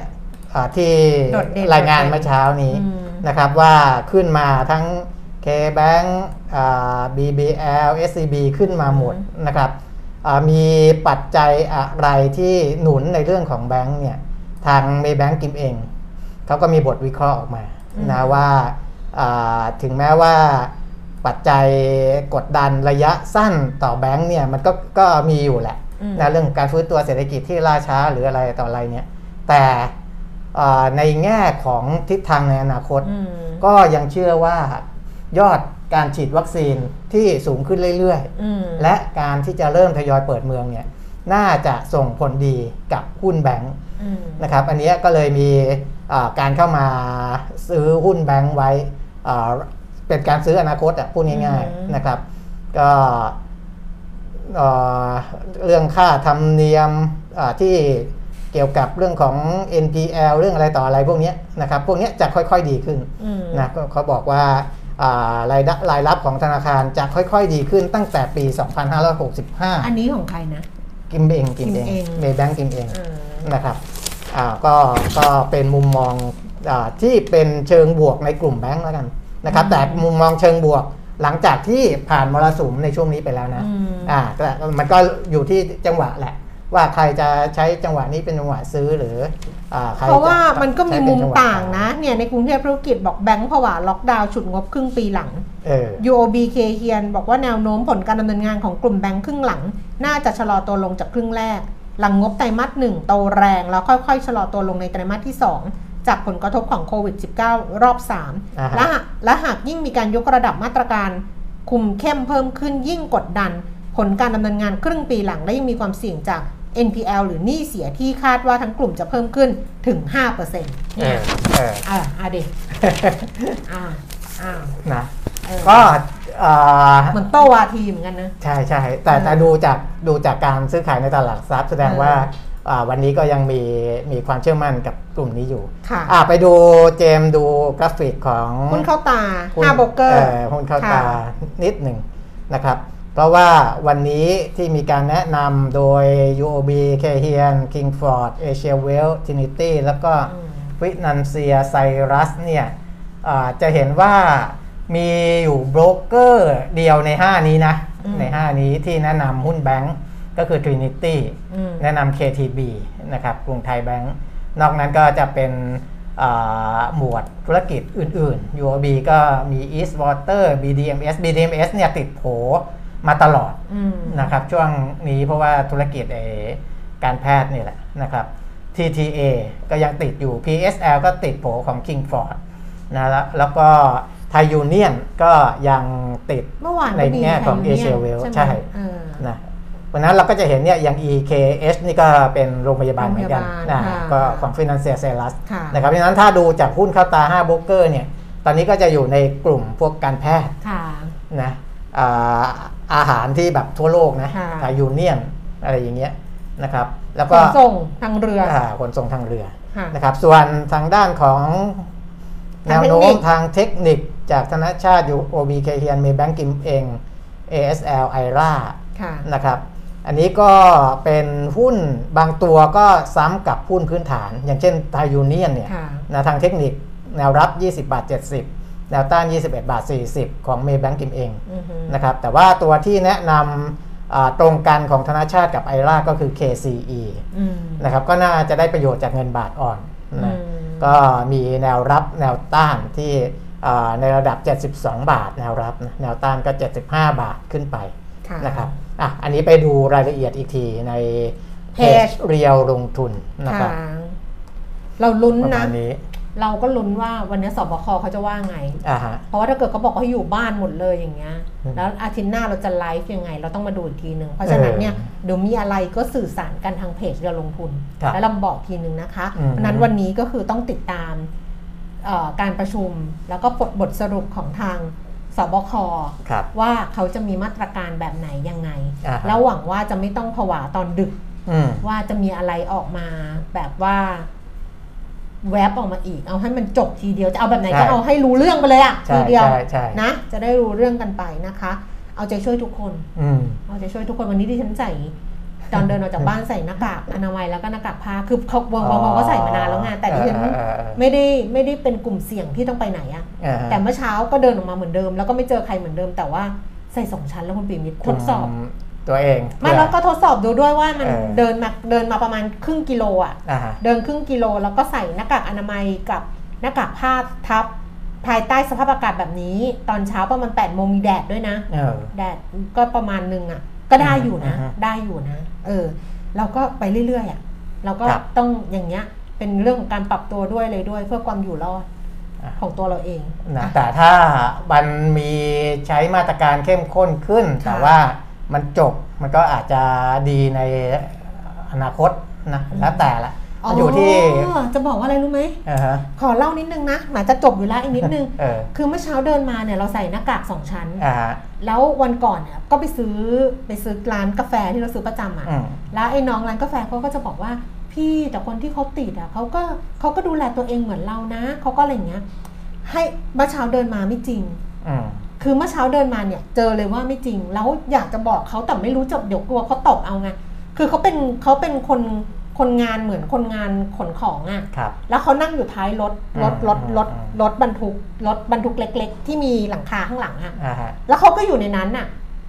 [SPEAKER 3] อ่าที่
[SPEAKER 2] โดดเด่น
[SPEAKER 3] รายงาน
[SPEAKER 2] โดดเด่น
[SPEAKER 3] เมื่อเช้านี้
[SPEAKER 2] อืม
[SPEAKER 3] นะครับว่าขึ้นมาทั้ง K-Bank อ่า BBL SCB ขึ้นมาหมดนะครับอ่ามีปัจจัยอะไรที่หนุนในเรื่องของแบงค์เนี่ยทางเมย์แบงก์กิมเอง เขาก็มีบทวิเคราะห์ออกมานะว่าอ่า ถึงแม้ว่าปัจจัยกดดันระยะสั้นต่อแบงค์เนี่ยมันก็ก็มีอยู่แหละ
[SPEAKER 2] อืม
[SPEAKER 3] นะเรื่องการฟื้นตัวเศรษฐกิจที่ล่าช้าหรืออะไรต่ออะไรเนี่ยแต่อ่าในแง่ของทิศทางในอนาคต
[SPEAKER 2] อืม
[SPEAKER 3] ก็ยังเชื่อว่ายอดการฉีดวัคซีนที่สูงขึ้นเรื่อย
[SPEAKER 2] อืม
[SPEAKER 3] ๆและการที่จะเริ่มทยอยเปิดเมืองเนี่ยน่าจะส่งผลดีกับหุ้นแบงค์
[SPEAKER 2] อืม
[SPEAKER 3] นะครับ อันเนี้ยก็เลยมีอ่าการเข้ามาซื้อหุ้นแบงค์ไว้อ่า เป็นการซื้ออนาคตอะพูดง่าย
[SPEAKER 2] อืม
[SPEAKER 3] ๆนะครับ ก็เอ่อเรื่องค่าธรรมเนียมอ่าที่เกี่ยวกับเรื่องของ NPL เรื่องอะไรต่ออะไรพวกเนี้ยนะครับ พวกเนี้ยจะค่อยๆดีขึ้น
[SPEAKER 2] อืม
[SPEAKER 3] นะก็เขาบอกว่าอ่ารายได้รายรับของธนาคารจะค่อยๆ ดีขึ้นตั้งแต่ปี 2565
[SPEAKER 2] อันนี้ของใครนะ
[SPEAKER 3] กิมเองกิมเอง
[SPEAKER 2] กิมเอง
[SPEAKER 3] เมย์แบงก์กิมเอง
[SPEAKER 2] เออ
[SPEAKER 3] นะครับอ่าก็ก็เป็นมุมมองอา ที่เป็นเชิงบวกในกลุ่มแบงก์แล้วกันนะครับ แต่มุมมองเชิงบวกหลังจากที่ผ่านมรสุมในช่วงนี้ไปแล้วนะ
[SPEAKER 2] อืม
[SPEAKER 3] อ่าแต่มันก็อยู่ที่จังหวะแหละ ว่าใครจะใช้จังหวะนี้เป็นจังหวะซื้อหรืออ่าใคร
[SPEAKER 2] เพราะว่า
[SPEAKER 3] จ
[SPEAKER 2] มันก็มี
[SPEAKER 3] ใช้เป็
[SPEAKER 2] มุม
[SPEAKER 3] จัหว
[SPEAKER 2] ต่างนะเนี่ยในกรุงเทพธุรกิจบอกแบงก์ผวาล็อกดาวน์ฉุดงบครึ่งปีหลัง
[SPEAKER 3] เออ
[SPEAKER 2] UOB เคเฮียนบอกว่าแนวโน้มผลการดำเนินงานของกลุ่มแบงก์ครึ่งหลัง น่าจะชะลอตัวลงจากครึ่งแรก หลังงบไตรมาสหนึ่งโตแรงแล้วค่อยๆชะลอตัวลงในไตรมาสที่ 2 จากผลกระทบของโควิด -19 รอบ
[SPEAKER 3] อ่าฮะ
[SPEAKER 2] 3และหากและหากยิ่งมีการยกระดับมาตรการคุมเข้มเพิ่มขึ้นยิ่งกดดัน ผลการดำเนินงานครึ่งปีหลังและยังมีความเสี่ยงจาก NPL หรือหนี้เสียที่คาดว่าทั้งกลุ่มจะเพิ่มขึ้นถึง 5%เเอนี่ย
[SPEAKER 3] อเออ
[SPEAKER 2] อ่าอ่าดิอ่าอ่า
[SPEAKER 3] นะ
[SPEAKER 2] เออ
[SPEAKER 3] ก็อ่า
[SPEAKER 2] เหมือนโตวาทีเหมือนกันนะ
[SPEAKER 3] ใช่ใช่แต่แต่ดูจากดูจากการซื้อขายในตลาดหลักทรัพย์แสดง
[SPEAKER 2] เออ
[SPEAKER 3] ว่าอ่า วันนี้ก็ยังมีมีความเชื่อมั่นกับกลุ่มนี้อยู่
[SPEAKER 2] ค่ะ
[SPEAKER 3] อ่าไปดูเจมส์ดูกราฟิกของ
[SPEAKER 2] หุ้นเข้าตา
[SPEAKER 3] หุ้น
[SPEAKER 2] ห้าโบรกเกอร์
[SPEAKER 3] หุ้นเข้า
[SPEAKER 2] ค่ะ
[SPEAKER 3] ตานิดหนึ่งนะครับ เพราะว่าวันนี้ที่มีการแนะนำโดย UOB k h i a n Kingford Asia Well Trinity แล้วก็
[SPEAKER 2] อืม
[SPEAKER 3] วินันเซียไซรัสเนี่ยอ่าจะเห็นว่ามีอยู่โบรกเกอร์เดียวใน 5 นี้นะ
[SPEAKER 2] อืม
[SPEAKER 3] ใน 5 นี้ที่แนะนำหุ้นแบงก์ ก็คือ Trinity
[SPEAKER 2] อืม
[SPEAKER 3] แนะนำ KTB นะครับกรุงไทยแบงก์นอกนั้นก็จะเป็นอ่าหมวดธุรกิจอื่นๆ UOB ก็มี East Water BDMS BDMS เนี่ยติดโผมาตลอด
[SPEAKER 2] อืม
[SPEAKER 3] นะครับช่วงนี้เพราะว่าธุรกิจไอการแพทย์นี่แหละนะครับ TTA ก็ยังติดอยู่ PSL ก็ติดโผของ Kingford นะแล้วแล้วก็ไทยยูเนียนก็ยังติด
[SPEAKER 2] เมื่อวาน
[SPEAKER 3] ใน
[SPEAKER 2] ก็มี
[SPEAKER 3] แง่ของ
[SPEAKER 2] ไทย
[SPEAKER 3] Asia
[SPEAKER 2] ยู
[SPEAKER 3] Well
[SPEAKER 2] นียน
[SPEAKER 3] ใช่
[SPEAKER 2] ไหม เออ
[SPEAKER 3] นะวันนั้นเราก็จะเห็นเนี่ยอย่าง EKH นี่ก็เป็นโรงพยาบาลเหมือนกัน
[SPEAKER 2] โรงพยาบาล
[SPEAKER 3] นะ
[SPEAKER 2] ค่ะ
[SPEAKER 3] ก็ของ Financial s e l u s
[SPEAKER 2] ค่ะ
[SPEAKER 3] นะครับเพราะฉะนั้นถ้าดูจากหุ้นเข้าตา5โบรกเกอร์เนี่ยตอนนี้ก็จะอยู่ในกลุ่มพวกการแพทย์
[SPEAKER 2] ค่ะ
[SPEAKER 3] นะอ่าอาหารที่แบบทั่วโลกนะ
[SPEAKER 2] ค่ะ
[SPEAKER 3] ทายูเนียนอะไรอย่างเงี้ยนะครับแล้ว
[SPEAKER 2] ข
[SPEAKER 3] ก็
[SPEAKER 2] นส่งทางเรือ
[SPEAKER 3] อ่าขนส่งทางเรือ
[SPEAKER 2] ค่ะ
[SPEAKER 3] นะครับส่วนทางด้านของแน
[SPEAKER 2] ทาง
[SPEAKER 3] ว
[SPEAKER 2] เทคนิค
[SPEAKER 3] โน้มทางเทคนิคจากธนชาติอยู่ OBK เฮียนมีแบงก์กิมเอง ASL i r a
[SPEAKER 2] ค่ะ
[SPEAKER 3] นะครับ อันนี้ก็เป็นหุ้นบางตัวก็ซ้ำกับหุ้นพื้นฐาน อย่างเช่นไทยูเนียนเนี่ย
[SPEAKER 2] ค่ะ
[SPEAKER 3] นะทางเทคนิคแนวรับ 20 บาท 70 แนวต้าน 21 บาท 40 ของเมย์แบงก์กิมเอง
[SPEAKER 2] อือฮึ
[SPEAKER 3] นะครับแต่ว่าตัวที่แนะนำอ่าตรงกันของธนาชาติกับไอราก็คือ KCE
[SPEAKER 2] อืม
[SPEAKER 3] นะครับก็น่าจะได้ประโยชน์จากเงินบาทอ่อนนะ
[SPEAKER 2] อืม
[SPEAKER 3] ก็มีแนวรับแนวต้านที่อ่าในระดับ 72 บาท แนวรับนะแนวต้านก็ 75 บาทขึ้นไป
[SPEAKER 2] ค่ะ
[SPEAKER 3] นะครับ อะอันนี้ไปดูรายละเอียดอีกทีในเพ
[SPEAKER 2] เพ
[SPEAKER 3] จ
[SPEAKER 2] จ
[SPEAKER 3] เรียวลงทุนนะค
[SPEAKER 2] ค่ะ
[SPEAKER 3] รับ
[SPEAKER 2] เราลุ้น
[SPEAKER 3] ประ
[SPEAKER 2] นะ
[SPEAKER 3] มาณนี้
[SPEAKER 2] เราก็ลุ้นว่าวันนี้สบคเขาจะว่าไง
[SPEAKER 3] อ่าฮะ
[SPEAKER 2] เพราะว่าถ้าเกิดเขาบอกว่าให้อยู่บ้านหมดเลยอย่างเงี้ย
[SPEAKER 3] อืม
[SPEAKER 2] แล้วอาทิตย์หน้าเราจะไลฟ์ยังไง เราต้องมาดูอีกทีหนึ่ง เพราะฉะนั้นเนี่ย
[SPEAKER 3] เออ
[SPEAKER 2] เดี๋ยวมีอะไรก็สื่อสารกันทางเพจเราลงทุน
[SPEAKER 3] ครับ
[SPEAKER 2] แล้วเราบอกทีหนึ่งนะคะ
[SPEAKER 3] อืม
[SPEAKER 2] เพราะฉะนั้นวันนี้ก็คือต้องติดตามเอ่อการประชุม แล้วก็บทบทสรุปของทาง สบค
[SPEAKER 3] ครับ
[SPEAKER 2] ว่าเขาจะมีมาตรการแบบไหนยังไง
[SPEAKER 3] อ่าฮะ
[SPEAKER 2] แล้วหวังว่าจะไม่ต้องผวาตอนดึก
[SPEAKER 3] อืม
[SPEAKER 2] ว่าจะมีอะไรออกมาแบบว่า แวบออกมาอีก เอาให้มันจบทีเดียว จะเอาแบบไหน
[SPEAKER 3] ใช่
[SPEAKER 2] ก็เอาให้รู้เรื่องไปเลยอะ
[SPEAKER 3] ใช่
[SPEAKER 2] ทีเดียว
[SPEAKER 3] ใช่ใช่
[SPEAKER 2] นะ จะได้รู้เรื่องกันไปนะคะ เอาใจช่วยทุกคน
[SPEAKER 3] อืม
[SPEAKER 2] เอาใจช่วยทุกคนวันนี้ที่ฉันใส่ ตอนเดินออกจากบ้านใส่หน้ากากอนามัยแล้วก็หน้ากากผ้าคือเขาวงวงก็ใส่มานานแล้วไงแต่ดิฉัน
[SPEAKER 3] เออเออเออ
[SPEAKER 2] ไม่ได้ไม่ได้เป็นกลุ่มเสี่ยงที่ต้องไปไหนอะ
[SPEAKER 3] อ่าฮะ
[SPEAKER 2] แต่เมื่อเช้าก็เดินออกมาเหมือนเดิม แล้วก็ไม่เจอใครเหมือนเดิม แต่ว่าใส่สองชั้นแล้วคุณปีมิตรทดสอบ
[SPEAKER 3] มตัวเอง
[SPEAKER 2] ไม่แล้วก็ทดสอบดูด้วยว่ามัน
[SPEAKER 3] เออ
[SPEAKER 2] เดินมาเดินมาประมาณครึ่งกิโลอะ
[SPEAKER 3] อ่าฮะ
[SPEAKER 2] เดินครึ่งกิโลแล้วก็ใส่หน้ากากอนามัยกับหน้ากากผ้าทับภายใต้สภาพอากาศแบบนี้ ตอนเช้าประมาณ8ปดโมงมีแดดด้วยนะ
[SPEAKER 3] เออ
[SPEAKER 2] แดดก็ประมาณหนึงอะ ก็ได้อยู่นะ
[SPEAKER 3] อือฮึ
[SPEAKER 2] ได้อยู่นะ เออ เราก็ไปเรื่อยๆอะ เราก็
[SPEAKER 3] ครับ
[SPEAKER 2] ต้องอย่างเงี้ย เป็นเรื่องของการปรับตัวด้วยเลยด้วยเพื่อความอยู่รอด
[SPEAKER 3] อะ
[SPEAKER 2] ของตัวเราเอง
[SPEAKER 3] นะ
[SPEAKER 2] อะ
[SPEAKER 3] แต่ถ้ามันมีใช้มาตรการเข้มข้นขึ้น
[SPEAKER 2] ค่ะ
[SPEAKER 3] แต่ว่ามันจบมันก็อาจจะดีในอนาคตนะแล้วแต่ละมันอยู่ที่
[SPEAKER 2] จะบอกว่าอะไรรู้ไหม
[SPEAKER 3] อ่าฮะ
[SPEAKER 2] ขอเล่านิดนึงนะหมายจะจบอยู่แล้วอีกนิดนึง
[SPEAKER 3] เออ
[SPEAKER 2] คือเมื่อเช้าเดินมาเนี่ยเราใส่หน้ากากสองชั้น
[SPEAKER 3] อ่าฮะ
[SPEAKER 2] แล้ววันก่อนเนี่ยก็ไปซื้อไปซื้อร้านกาแฟที่เราซื้อประจำอะ
[SPEAKER 3] อืม
[SPEAKER 2] แล้วไอ้น้องร้านกาแฟเขาก็จะบอกว่าพี่แต่คนที่เขาติดอะเขาก็เขาก็ดูแลตัวเองเหมือนเรานะเขาก็อะไรอย่างเงี้ย ให้เมื่อเช้าเดินมาไม่จริง
[SPEAKER 3] อืม
[SPEAKER 2] คือเมื่อเช้าเดินมาเนี่ยเจอเลยว่าไม่จริง แล้วอยากจะบอกเขาแต่ไม่รู้จะเดี๋ยวกลัวเขาตกเอาไงคือเขาเป็นเขาเป็นคน คนงานเหมือนคนงานขนของอะ
[SPEAKER 3] ครับ
[SPEAKER 2] แล้วเขานั่งอยู่ท้ายรถรถรถรถ
[SPEAKER 3] อืม
[SPEAKER 2] รถบรรทุกรถบรรทุกเล็ก ๆ ที่มีหลังคาข้างหลังอะ
[SPEAKER 3] อ่าฮะ
[SPEAKER 2] แล้วเขาก็อยู่ในนั้นน่ะ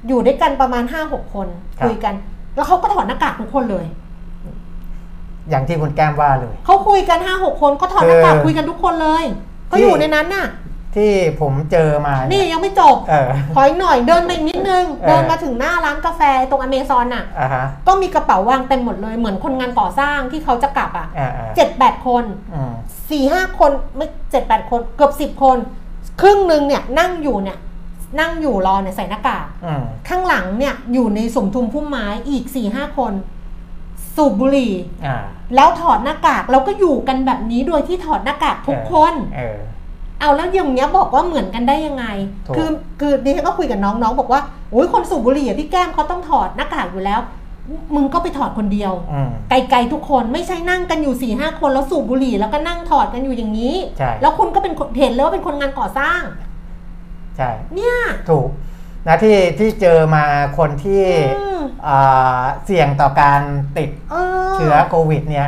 [SPEAKER 2] อยู่ด้วยกันประมาณห้าหกคน
[SPEAKER 3] ครับ
[SPEAKER 2] คุยกัน แล้วเขาก็ถอดหน้ากากทุกคนเลย
[SPEAKER 3] อย่างที่คุณแก้มว่าเลย
[SPEAKER 2] เขาคุยกันห้าหกคนเขาถอดหน้ากาก
[SPEAKER 3] คือ
[SPEAKER 2] คุยกันทุกคนเลยเขา
[SPEAKER 3] ที่
[SPEAKER 2] อยู่ในนั้นน่ะ
[SPEAKER 3] ที่ผมเจอมา
[SPEAKER 2] นี่
[SPEAKER 3] เนี่ย
[SPEAKER 2] ยังไม่จบ
[SPEAKER 3] เออ
[SPEAKER 2] ขออีกหน่อยเดินไปอีกนิดนึง
[SPEAKER 3] เออ
[SPEAKER 2] เดินมาถึงหน้าร้านกาแฟตรงอเมซอนน่ะ
[SPEAKER 3] อ่าฮะ
[SPEAKER 2] ก็มีกระเป๋าวางเต็มหมดเลยเหมือนคนงานก่อสร้างที่เขาจะกลับอะ
[SPEAKER 3] อ่าอ่า
[SPEAKER 2] เจ็ดแปดคน
[SPEAKER 3] อืม
[SPEAKER 2] สี่ห้าคนไม่เจ็ดแปดคนเกือบสิบคน ครึ่งหนึ่งเนี่ยนั่งอยู่เนี่ยนั่งอยู่รอเนี่ยใส่หน้ากาก
[SPEAKER 3] อืม
[SPEAKER 2] ข้างหลังเนี่ยอยู่ในสมทุมพุ่มไม้อีกสี่ห้าคน สูบบุหรี่
[SPEAKER 3] อ่า
[SPEAKER 2] แล้วถอดหน้ากากแล้วก็อยู่กันแบบนี้โดยที่ถอดหน้ากากทุกคน
[SPEAKER 3] เออ
[SPEAKER 2] เอาแล้วอย่างเนี้ยบอกว่าเหมือนกันได้ยังไง
[SPEAKER 3] ถูก
[SPEAKER 2] คือคือดิฉันก็คุยกับน้องน้องบอกว่าโอ้ยคนสูบบุหรี่อะพี่แก้มเขาต้องถอดหน้ากากอยู่แล้ว มึงก็ไปถอดคนเดียว
[SPEAKER 3] อืม
[SPEAKER 2] ไกลๆทุกคนไม่ใช่นั่งกันอยู่สี่ห้าคนแล้วสูบบุหรี่แล้วก็นั่งถอดกันอยู่อย่างนี้
[SPEAKER 3] ใช่
[SPEAKER 2] แล้วคุณก็เป็นคนเห็นเลยว่าเป็นคนงานก่อสร้าง
[SPEAKER 3] ใช่
[SPEAKER 2] เนี่ย
[SPEAKER 3] ถูกนะที่ที่เจอมาคนที่
[SPEAKER 2] อืม
[SPEAKER 3] อ่าเสี่ยงต่อการติด
[SPEAKER 2] เออ
[SPEAKER 3] เชื้อโควิดเนี่ย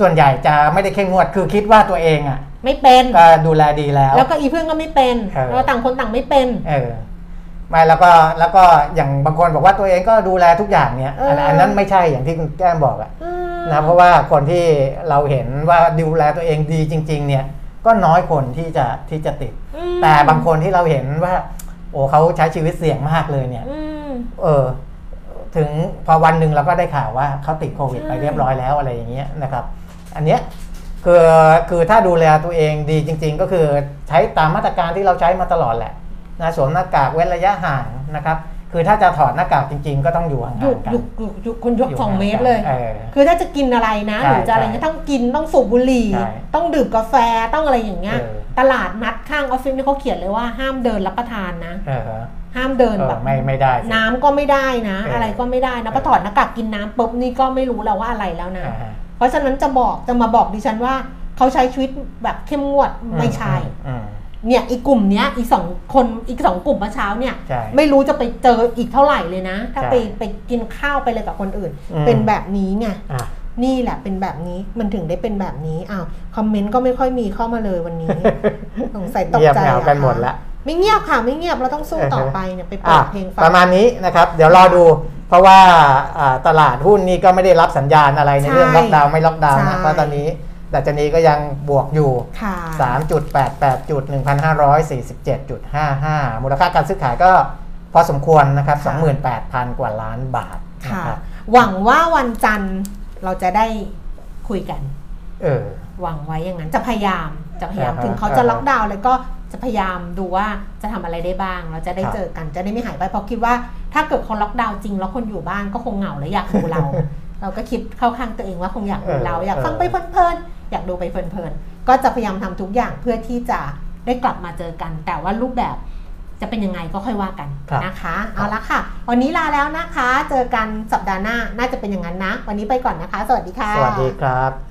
[SPEAKER 3] ส่วนใหญ่จะไม่ได้เข้มงวดคือคิดว่าตัวเองอะ
[SPEAKER 2] ไม่เป็น
[SPEAKER 3] ก็ดูแลดีแล้ว
[SPEAKER 2] แล้วก็อีเพื่อนก็ไม่เป็น
[SPEAKER 3] เออ
[SPEAKER 2] เราต่างคนต่างไม่เป็น
[SPEAKER 3] เออไม่แล้วก็แล้วก็อย่างบางคนบอกว่าตัวเองก็ดูแลทุกอย่างเนี่ย
[SPEAKER 2] เอออั
[SPEAKER 3] นอันนั้นไม่ใช่อย่างที่คุณแก้มบอกอะ
[SPEAKER 2] อืม
[SPEAKER 3] นะเพราะว่าคนที่เราเห็นว่าดูแลตัวเองดีจริง ๆ เนี่ยก็น้อยคนที่จะที่จะติด
[SPEAKER 2] อืม
[SPEAKER 3] แต่บางคนที่เราเห็นว่า โอ้เขาใช้ชีวิตเสี่ยงมากเลยเนี่ย
[SPEAKER 2] อืม
[SPEAKER 3] เออ ถึงพอวันหนึ่งเราก็ได้ข่าวว่าเขาติดโควิด
[SPEAKER 2] ใช่
[SPEAKER 3] ไปเรียบร้อยแล้วอะไรอย่างเงี้ยนะครับ อันเนี้ย คือคือถ้าดูแลตัวเองดีจริง ๆ ก็คือใช้ตามมาตรการที่เราใช้มาตลอดแหละนะสวมหน้ากากเว้นระยะห่างนะครับ คือถ้าจะถอดหน้ากากจริง ๆ ก็ต้องอยู่ห่าง
[SPEAKER 2] หยุด
[SPEAKER 3] ๆกัน
[SPEAKER 2] หยุดหยุดหยุดคนยก
[SPEAKER 3] อยู่
[SPEAKER 2] สอง
[SPEAKER 3] ห่างๆ
[SPEAKER 2] เมตรเลย
[SPEAKER 3] เออ
[SPEAKER 2] คือถ้าจะกินอะไรนะ
[SPEAKER 3] ใช่
[SPEAKER 2] หรือจะอะไร
[SPEAKER 3] ใช่
[SPEAKER 2] เงี้ยต้องกินต้องสูบบุหรี่
[SPEAKER 3] ใช่
[SPEAKER 2] ต้องดื่มกาแฟต้องอะไรอย่างเงี้ย
[SPEAKER 3] เออ
[SPEAKER 2] ตลาดนัดข้างออฟฟิศนี่เขาเขียนเลยว่าห้ามเดินรับประทานนะ
[SPEAKER 3] เออ
[SPEAKER 2] ห้ามเดิน
[SPEAKER 3] เอ
[SPEAKER 2] แบ
[SPEAKER 3] อบไม่ไม่ได้สิ
[SPEAKER 2] น้ำก็ไม่ได้นะ
[SPEAKER 3] เอออ
[SPEAKER 2] อะไรก็ไม่ได้นะพอถอดหน้ากากกินน้ำปุ๊บนี่ก็ไม่รู้แล้วว่าอะไรแล้วนะ
[SPEAKER 3] อ่าฮะ
[SPEAKER 2] เพราะฉะนั้นจะบอกจะมาบอกดิฉันว่าเขาใช้ชีวิตแบบเข้มงวดไม่ใช่
[SPEAKER 3] อืม
[SPEAKER 2] เนี่ยอีกกลุ่มเนี้ยอีกสองคนอีกสองกลุ่มเมื่อเช้าเนี่ย
[SPEAKER 3] ใช่
[SPEAKER 2] ไม่รู้จะไปเจออีกเท่าไหร่เลยนะ ถ้า
[SPEAKER 3] ใช่
[SPEAKER 2] ไปไปกินข้าวไปเลยกับคนอื่น
[SPEAKER 3] อืม
[SPEAKER 2] เป็นแบบนี้ไง
[SPEAKER 3] อะ
[SPEAKER 2] นี่แหละเป็นแบบนี้มันถึงได้เป็นแบบนี้อ้าวคอมเมนต์ก็ไม่ค่อยมีเข้ามาเลยวันนี้สงสัยตก
[SPEAKER 3] เงียบ
[SPEAKER 2] ใจ
[SPEAKER 3] เหงา
[SPEAKER 2] อะ
[SPEAKER 3] กันหมด
[SPEAKER 2] ค่ะ
[SPEAKER 3] ละ
[SPEAKER 2] ไม่เงียบค่ะไม่เงียบเราต้องสู้ต่อไปเนี่ยไปเปิ
[SPEAKER 3] อะ
[SPEAKER 2] ดเพลงฟั
[SPEAKER 3] ประมาณนี้นะครับ เดี๋ยวรอดู เพราะว่าอ่าตลาดหุ้นนี่ก็ไม่ได้รับสัญญาณอะไรในเรื่อง
[SPEAKER 2] ใช่
[SPEAKER 3] ล็อกดาวน์ไม่ล็อกดาวน์นะ
[SPEAKER 2] ใช่
[SPEAKER 3] เพราะตอนนี้ดัชนีก็ยังบวกอยู่
[SPEAKER 2] ค่ะ
[SPEAKER 3] 3.88 จุด 1,547.55 มูลค่าการซื้อขายก็พอสมควรนะครับ
[SPEAKER 2] ค่ะ
[SPEAKER 3] 28,000 กว่าล้านบาทนะ
[SPEAKER 2] ค่ะ
[SPEAKER 3] ครับ
[SPEAKER 2] หวังว่าวันจันทร์เราจะได้คุยกัน
[SPEAKER 3] เออ
[SPEAKER 2] หวังไว้อย่างนั้น จะพยายาม จะพยายาม
[SPEAKER 3] อ่าฮะ
[SPEAKER 2] ถึงเขาจะ
[SPEAKER 3] อ่าฮะ
[SPEAKER 2] ล็อกดาวน์เลยก็ จะพยายามดูว่าจะทำอะไรได้บ้าง เราจะได้
[SPEAKER 3] ครับ
[SPEAKER 2] เจอกันจะได้ไม่หายไปเพราะคิดว่าถ้าเกิดเขาล็อกดาวน์จริงแล้วคนอยู่บ้านก็คงเหงาและอยากดูเรา เราก็คิดเข้าข้างตัวเองว่าคงอยากดูเรา อยากฟังไปเพลินๆอยากดูไปเพลินๆก็จะพยายามทำทุกอย่างเพื่อที่จะได้กลับมาเจอกัน แต่ว่ารูปแบบจะเป็นยังไงก็ค่อยว่ากัน
[SPEAKER 3] ครับ
[SPEAKER 2] นะคะเอาละค่ะ วันนี้ลาแล้วนะคะ เจอกันสัปดาห์หน้าน่าจะเป็นอย่างนั้นนะ วันนี้ไปก่อนนะคะ สวัสดีค่ะ
[SPEAKER 3] สวัสดีครับ